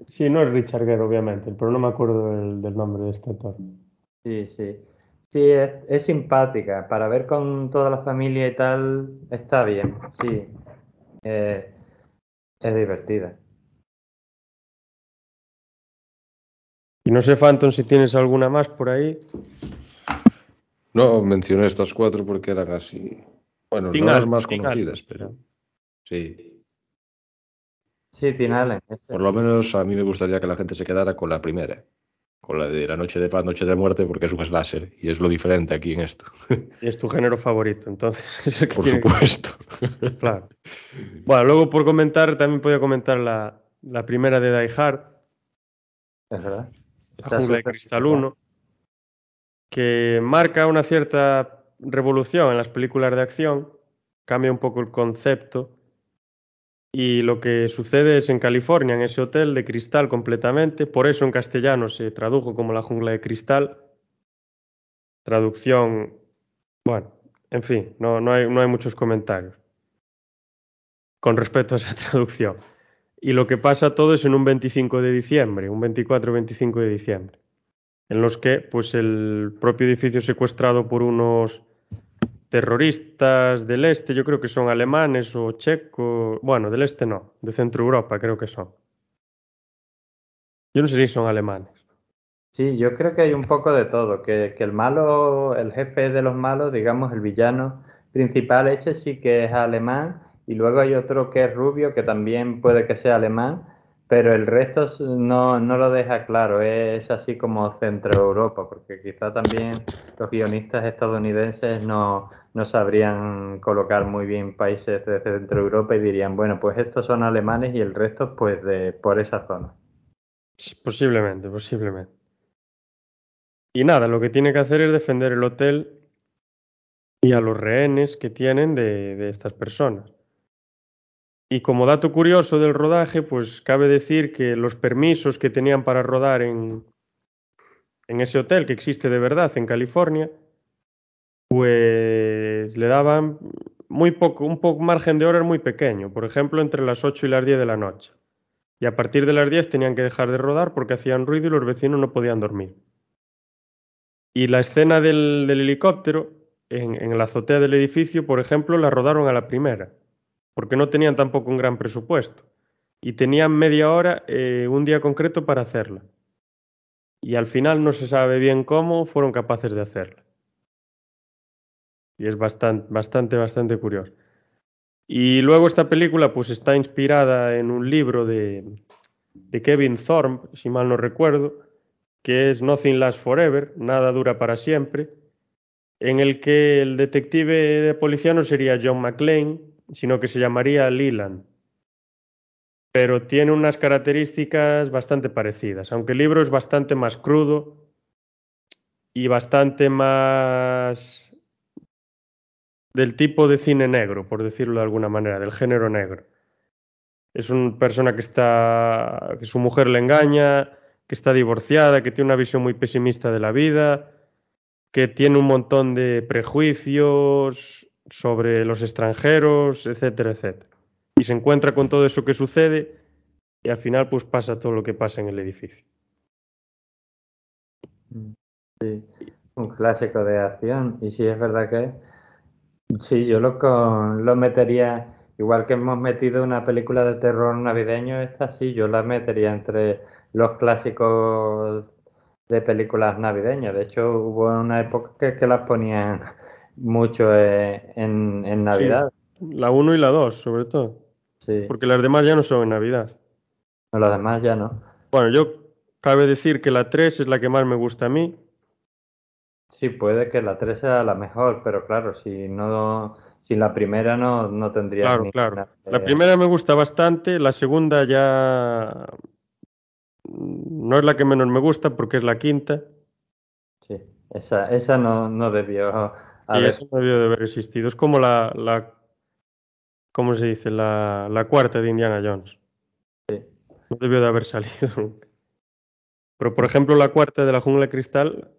sí, no es Richard Gere, obviamente, pero no me acuerdo del, del nombre de este actor. Sí, sí. Sí, es, es simpática. Para ver con toda la familia y tal, está bien. Sí. Eh, es divertida. Y no sé, Phantom, si tienes alguna más por ahí. No, mencioné estas cuatro porque eran así. Bueno, no las más conocidas, Allen. pero sí. Sí, Tim Allen. Por lo menos a mí me gustaría que la gente se quedara con la primera, con la de la noche de paz, noche de muerte, porque es un slasher y es lo diferente aquí en esto. Y es tu género favorito, entonces es el que Por tiene que- supuesto. Claro. Bueno, luego por comentar, también podía comentar la, la primera de Die Hard, Es verdad. La Está jungla de cristal bien. 1, que marca una cierta revolución en las películas de acción, cambia un poco el concepto y lo que sucede es en California, en ese hotel de cristal completamente, por eso en castellano se tradujo como la jungla de cristal, traducción, bueno, en fin, no, no, hay, no hay muchos comentarios con respecto a esa traducción. Y lo que pasa todo es en un 25 de diciembre, un 24-25 de diciembre, en los que pues el propio edificio secuestrado por unos terroristas del este, yo creo que son alemanes o checos, bueno, del este no, de Centro Europa creo que son. Yo no sé si son alemanes. Sí, yo creo que hay un poco de todo, que, que el malo, el jefe de los malos, digamos, el villano principal, ese sí que es alemán, y luego hay otro que es rubio, que también puede que sea alemán, pero el resto no, no lo deja claro, es así como Centro Europa, porque quizá también los guionistas estadounidenses no, no sabrían colocar muy bien países de Centro Europa y dirían, bueno, pues estos son alemanes y el resto pues de por esa zona. Posiblemente, posiblemente. Y nada, lo que tiene que hacer es defender el hotel y a los rehenes que tienen de, de estas personas. Y como dato curioso del rodaje, pues cabe decir que los permisos que tenían para rodar en, en ese hotel que existe de verdad en California, pues le daban muy poco, un poco margen de horas muy pequeño, por ejemplo, entre las 8 y las 10 de la noche. Y a partir de las 10 tenían que dejar de rodar porque hacían ruido y los vecinos no podían dormir. Y la escena del, del helicóptero en, en la azotea del edificio, por ejemplo, la rodaron a la primera, porque no tenían tampoco un gran presupuesto. Y tenían media hora, eh, un día concreto para hacerla. Y al final no se sabe bien cómo fueron capaces de hacerla. Y es bastante, bastante, bastante curioso. Y luego esta película pues está inspirada en un libro de, de Kevin Thorne, si mal no recuerdo, que es Nothing Lasts Forever, Nada dura para siempre, en el que el detective de policía no sería John McClane, sino que se llamaría Leland. Pero tiene unas características bastante parecidas, aunque el libro es bastante más crudo y bastante más del tipo de cine negro, por decirlo de alguna manera, del género negro. Es una persona que está que su mujer le engaña, que está divorciada, que tiene una visión muy pesimista de la vida que tiene un montón de prejuicios sobre los extranjeros, etcétera, etcétera. Y se encuentra con todo eso que sucede y al final pues pasa todo lo que pasa en el edificio. Sí, un clásico de acción. Y sí, es verdad que sí, yo lo, lo metería, igual que hemos metido una película de terror navideño, esta sí, yo la metería entre los clásicos de películas navideñas. De hecho, hubo una época que, que las ponían mucho eh, en, en Navidad. Sí, la 1 y la 2, sobre todo. Sí. Porque las demás ya no son en Navidad. No, las demás ya no. Bueno, yo cabe decir que la 3 es la que más me gusta a mí. Sí, puede que la 3 sea la mejor, pero claro, si no, si la primera no, no tendría. Claro, claro. La primera me gusta bastante, la segunda ya no es la que menos me gusta porque es la quinta. Sí, esa, esa no, no debió haber... esa no debió de haber existido. Es como la, la ¿cómo se dice? La, la cuarta de Indiana Jones. Sí. No debió de haber salido. Pero por ejemplo la cuarta de la jungla de cristal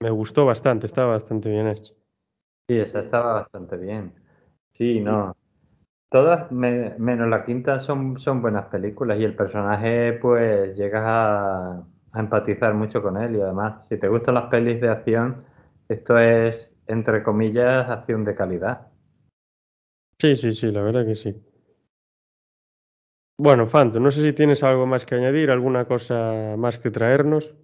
me gustó bastante, estaba bastante bien hecha. Sí, esa estaba bastante bien. Sí, no. Todas, me, menos la quinta, son, son buenas películas y el personaje, pues llegas a, a, empatizar mucho con él y además, si te gustan las pelis de acción, esto es, entre comillas, acción de calidad. Sí, sí, sí, la verdad que sí. Bueno, Fanto, no sé si tienes algo más que añadir, alguna cosa más que traernos.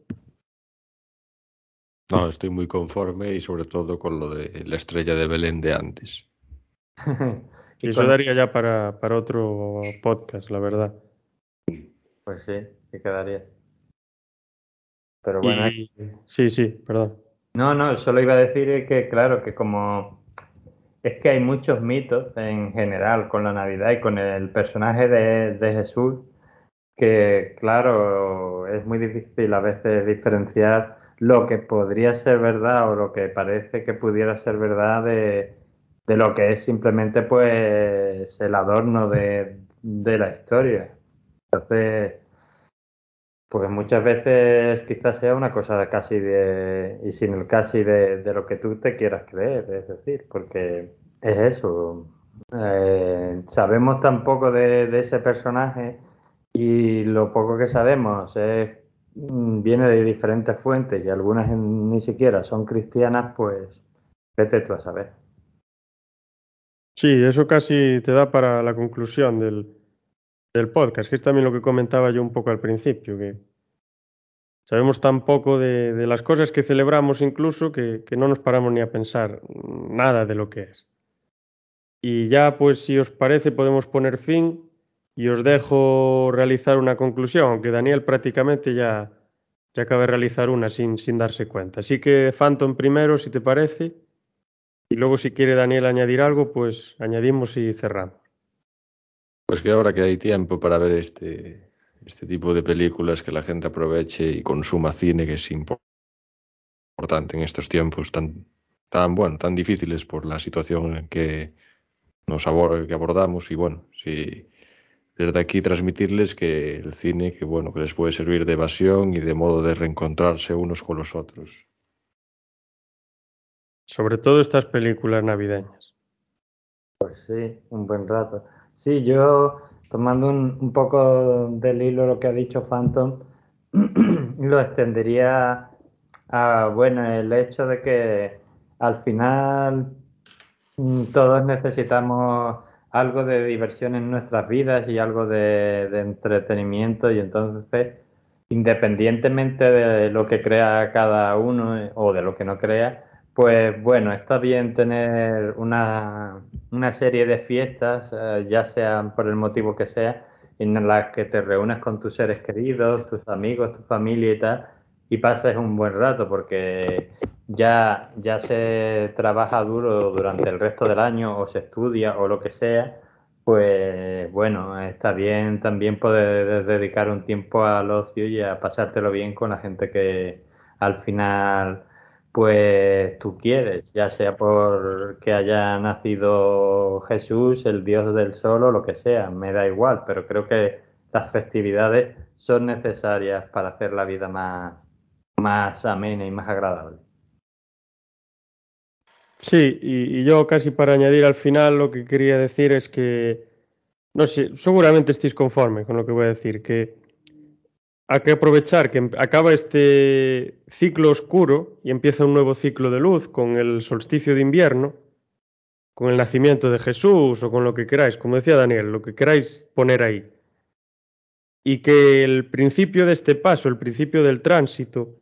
No, estoy muy conforme y sobre todo con lo de la estrella de Belén de antes. Y eso daría ya para, para otro podcast, la verdad. Pues sí, sí quedaría. Pero bueno. Y... Sí, sí, perdón. No, no, solo iba a decir que, claro, que como es que hay muchos mitos en general con la Navidad y con el personaje de, de Jesús, que, claro, es muy difícil a veces diferenciar lo que podría ser verdad o lo que parece que pudiera ser verdad de de lo que es simplemente pues el adorno de, de la historia. Entonces, pues muchas veces quizás sea una cosa casi de, y sin el casi de, de lo que tú te quieras creer, es decir, porque es eso. Eh, sabemos tan poco de, de, ese personaje y lo poco que sabemos es, viene de diferentes fuentes y algunas ni siquiera son cristianas, pues vete tú a saber. Sí, eso casi te da para la conclusión del, del, podcast, que es también lo que comentaba yo un poco al principio, que sabemos tan poco de, las cosas que celebramos incluso que, que, no nos paramos ni a pensar nada de lo que es. Y ya, pues, si os parece, podemos poner fin y os dejo realizar una conclusión, aunque Daniel prácticamente ya, ya acaba de realizar una sin, sin darse cuenta. Así que, Phantom primero, si te parece. Y luego si quiere Daniel añadir algo, pues añadimos y cerramos. Pues que ahora que hay tiempo para ver este, este tipo de películas, que la gente aproveche y consuma cine, que es importante en estos tiempos tan, tan, bueno, tan difíciles por la situación en que nos abord que abordamos. Y bueno, si desde aquí transmitirles que el cine, que bueno, que les puede servir de evasión y de modo de reencontrarse unos con los otros. Sobre todo estas películas navideñas. Pues sí, un buen rato. Sí, yo tomando un, poco del hilo lo que ha dicho Phantom, lo extendería a, bueno, el hecho de que al final todos necesitamos algo de diversión en nuestras vidas y algo de, de entretenimiento y entonces independientemente de lo que crea cada uno o de lo que no crea, pues bueno, está bien tener una, una serie de fiestas, eh, ya sean por el motivo que sea, en las que te reúnes con tus seres queridos, tus amigos, tu familia y tal, y pases un buen rato, porque ya, ya se trabaja duro durante el resto del año o se estudia o lo que sea, pues bueno, está bien también poder dedicar un tiempo al ocio y a pasártelo bien con la gente que al final pues tú quieres, ya sea porque haya nacido Jesús, el Dios del sol o lo que sea, me da igual, pero creo que las festividades son necesarias para hacer la vida más, más amena y más agradable. Sí, y, yo casi para añadir al final lo que quería decir es que, no sé, seguramente estéis conforme con lo que voy a decir, que hay que aprovechar que acaba este ciclo oscuro y empieza un nuevo ciclo de luz con el solsticio de invierno, con el nacimiento de Jesús o con lo que queráis, como decía Daniel, lo que queráis poner ahí. Y que el principio de este paso, el principio del tránsito,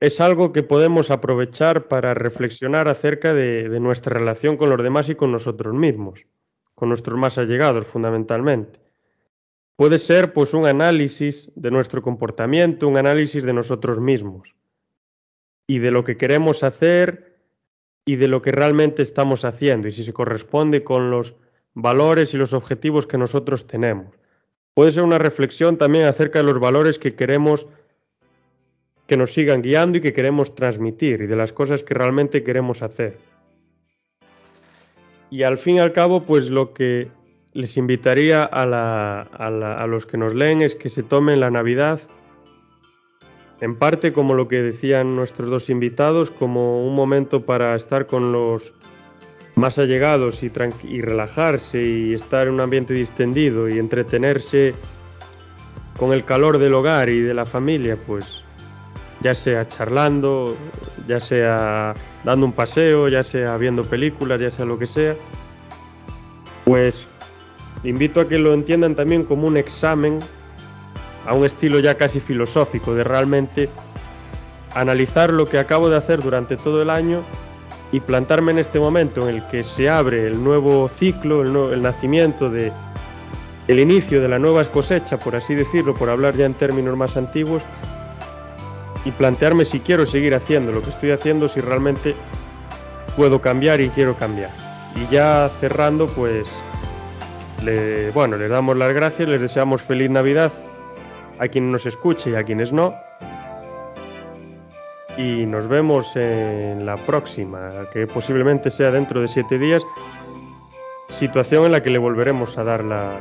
es algo que podemos aprovechar para reflexionar acerca de, nuestra relación con los demás y con nosotros mismos, con nuestros más allegados fundamentalmente. Puede ser pues un análisis de nuestro comportamiento, un análisis de nosotros mismos y de lo que queremos hacer y de lo que realmente estamos haciendo y si se corresponde con los valores y los objetivos que nosotros tenemos. Puede ser una reflexión también acerca de los valores que queremos que nos sigan guiando y que queremos transmitir y de las cosas que realmente queremos hacer. Y al fin y al cabo, pues lo que les invitaría a, los que nos leen es que se tomen la Navidad, en parte como lo que decían nuestros dos invitados, como un momento para estar con los más allegados y, y relajarse y estar en un ambiente distendido y entretenerse con el calor del hogar y de la familia, pues ya sea charlando, ya sea dando un paseo, ya sea viendo películas, ya sea lo que sea, pues invito a que lo entiendan también como un examen a un estilo ya casi filosófico, de realmente analizar lo que acabo de hacer durante todo el año y plantarme en este momento en el que se abre el nuevo ciclo, el, nacimiento de el inicio de la nueva cosecha, por así decirlo, por hablar ya en términos más antiguos, y plantearme si quiero seguir haciendo lo que estoy haciendo, si realmente puedo cambiar y quiero cambiar. Y ya cerrando, pues, le, bueno, les damos las gracias, les deseamos feliz Navidad a quien nos escuche y a quienes no. Y nos vemos en la próxima, que posiblemente sea dentro de siete días, situación en la que le volveremos a dar la...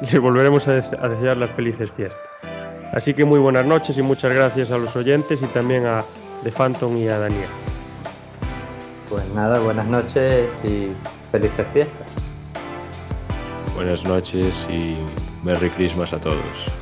le volveremos a desear las felices fiestas. Así que muy buenas noches y muchas gracias a los oyentes y también a The Phantom y a Daniel. Pues nada, buenas noches y felices fiestas. Buenas noches y Merry Christmas a todos.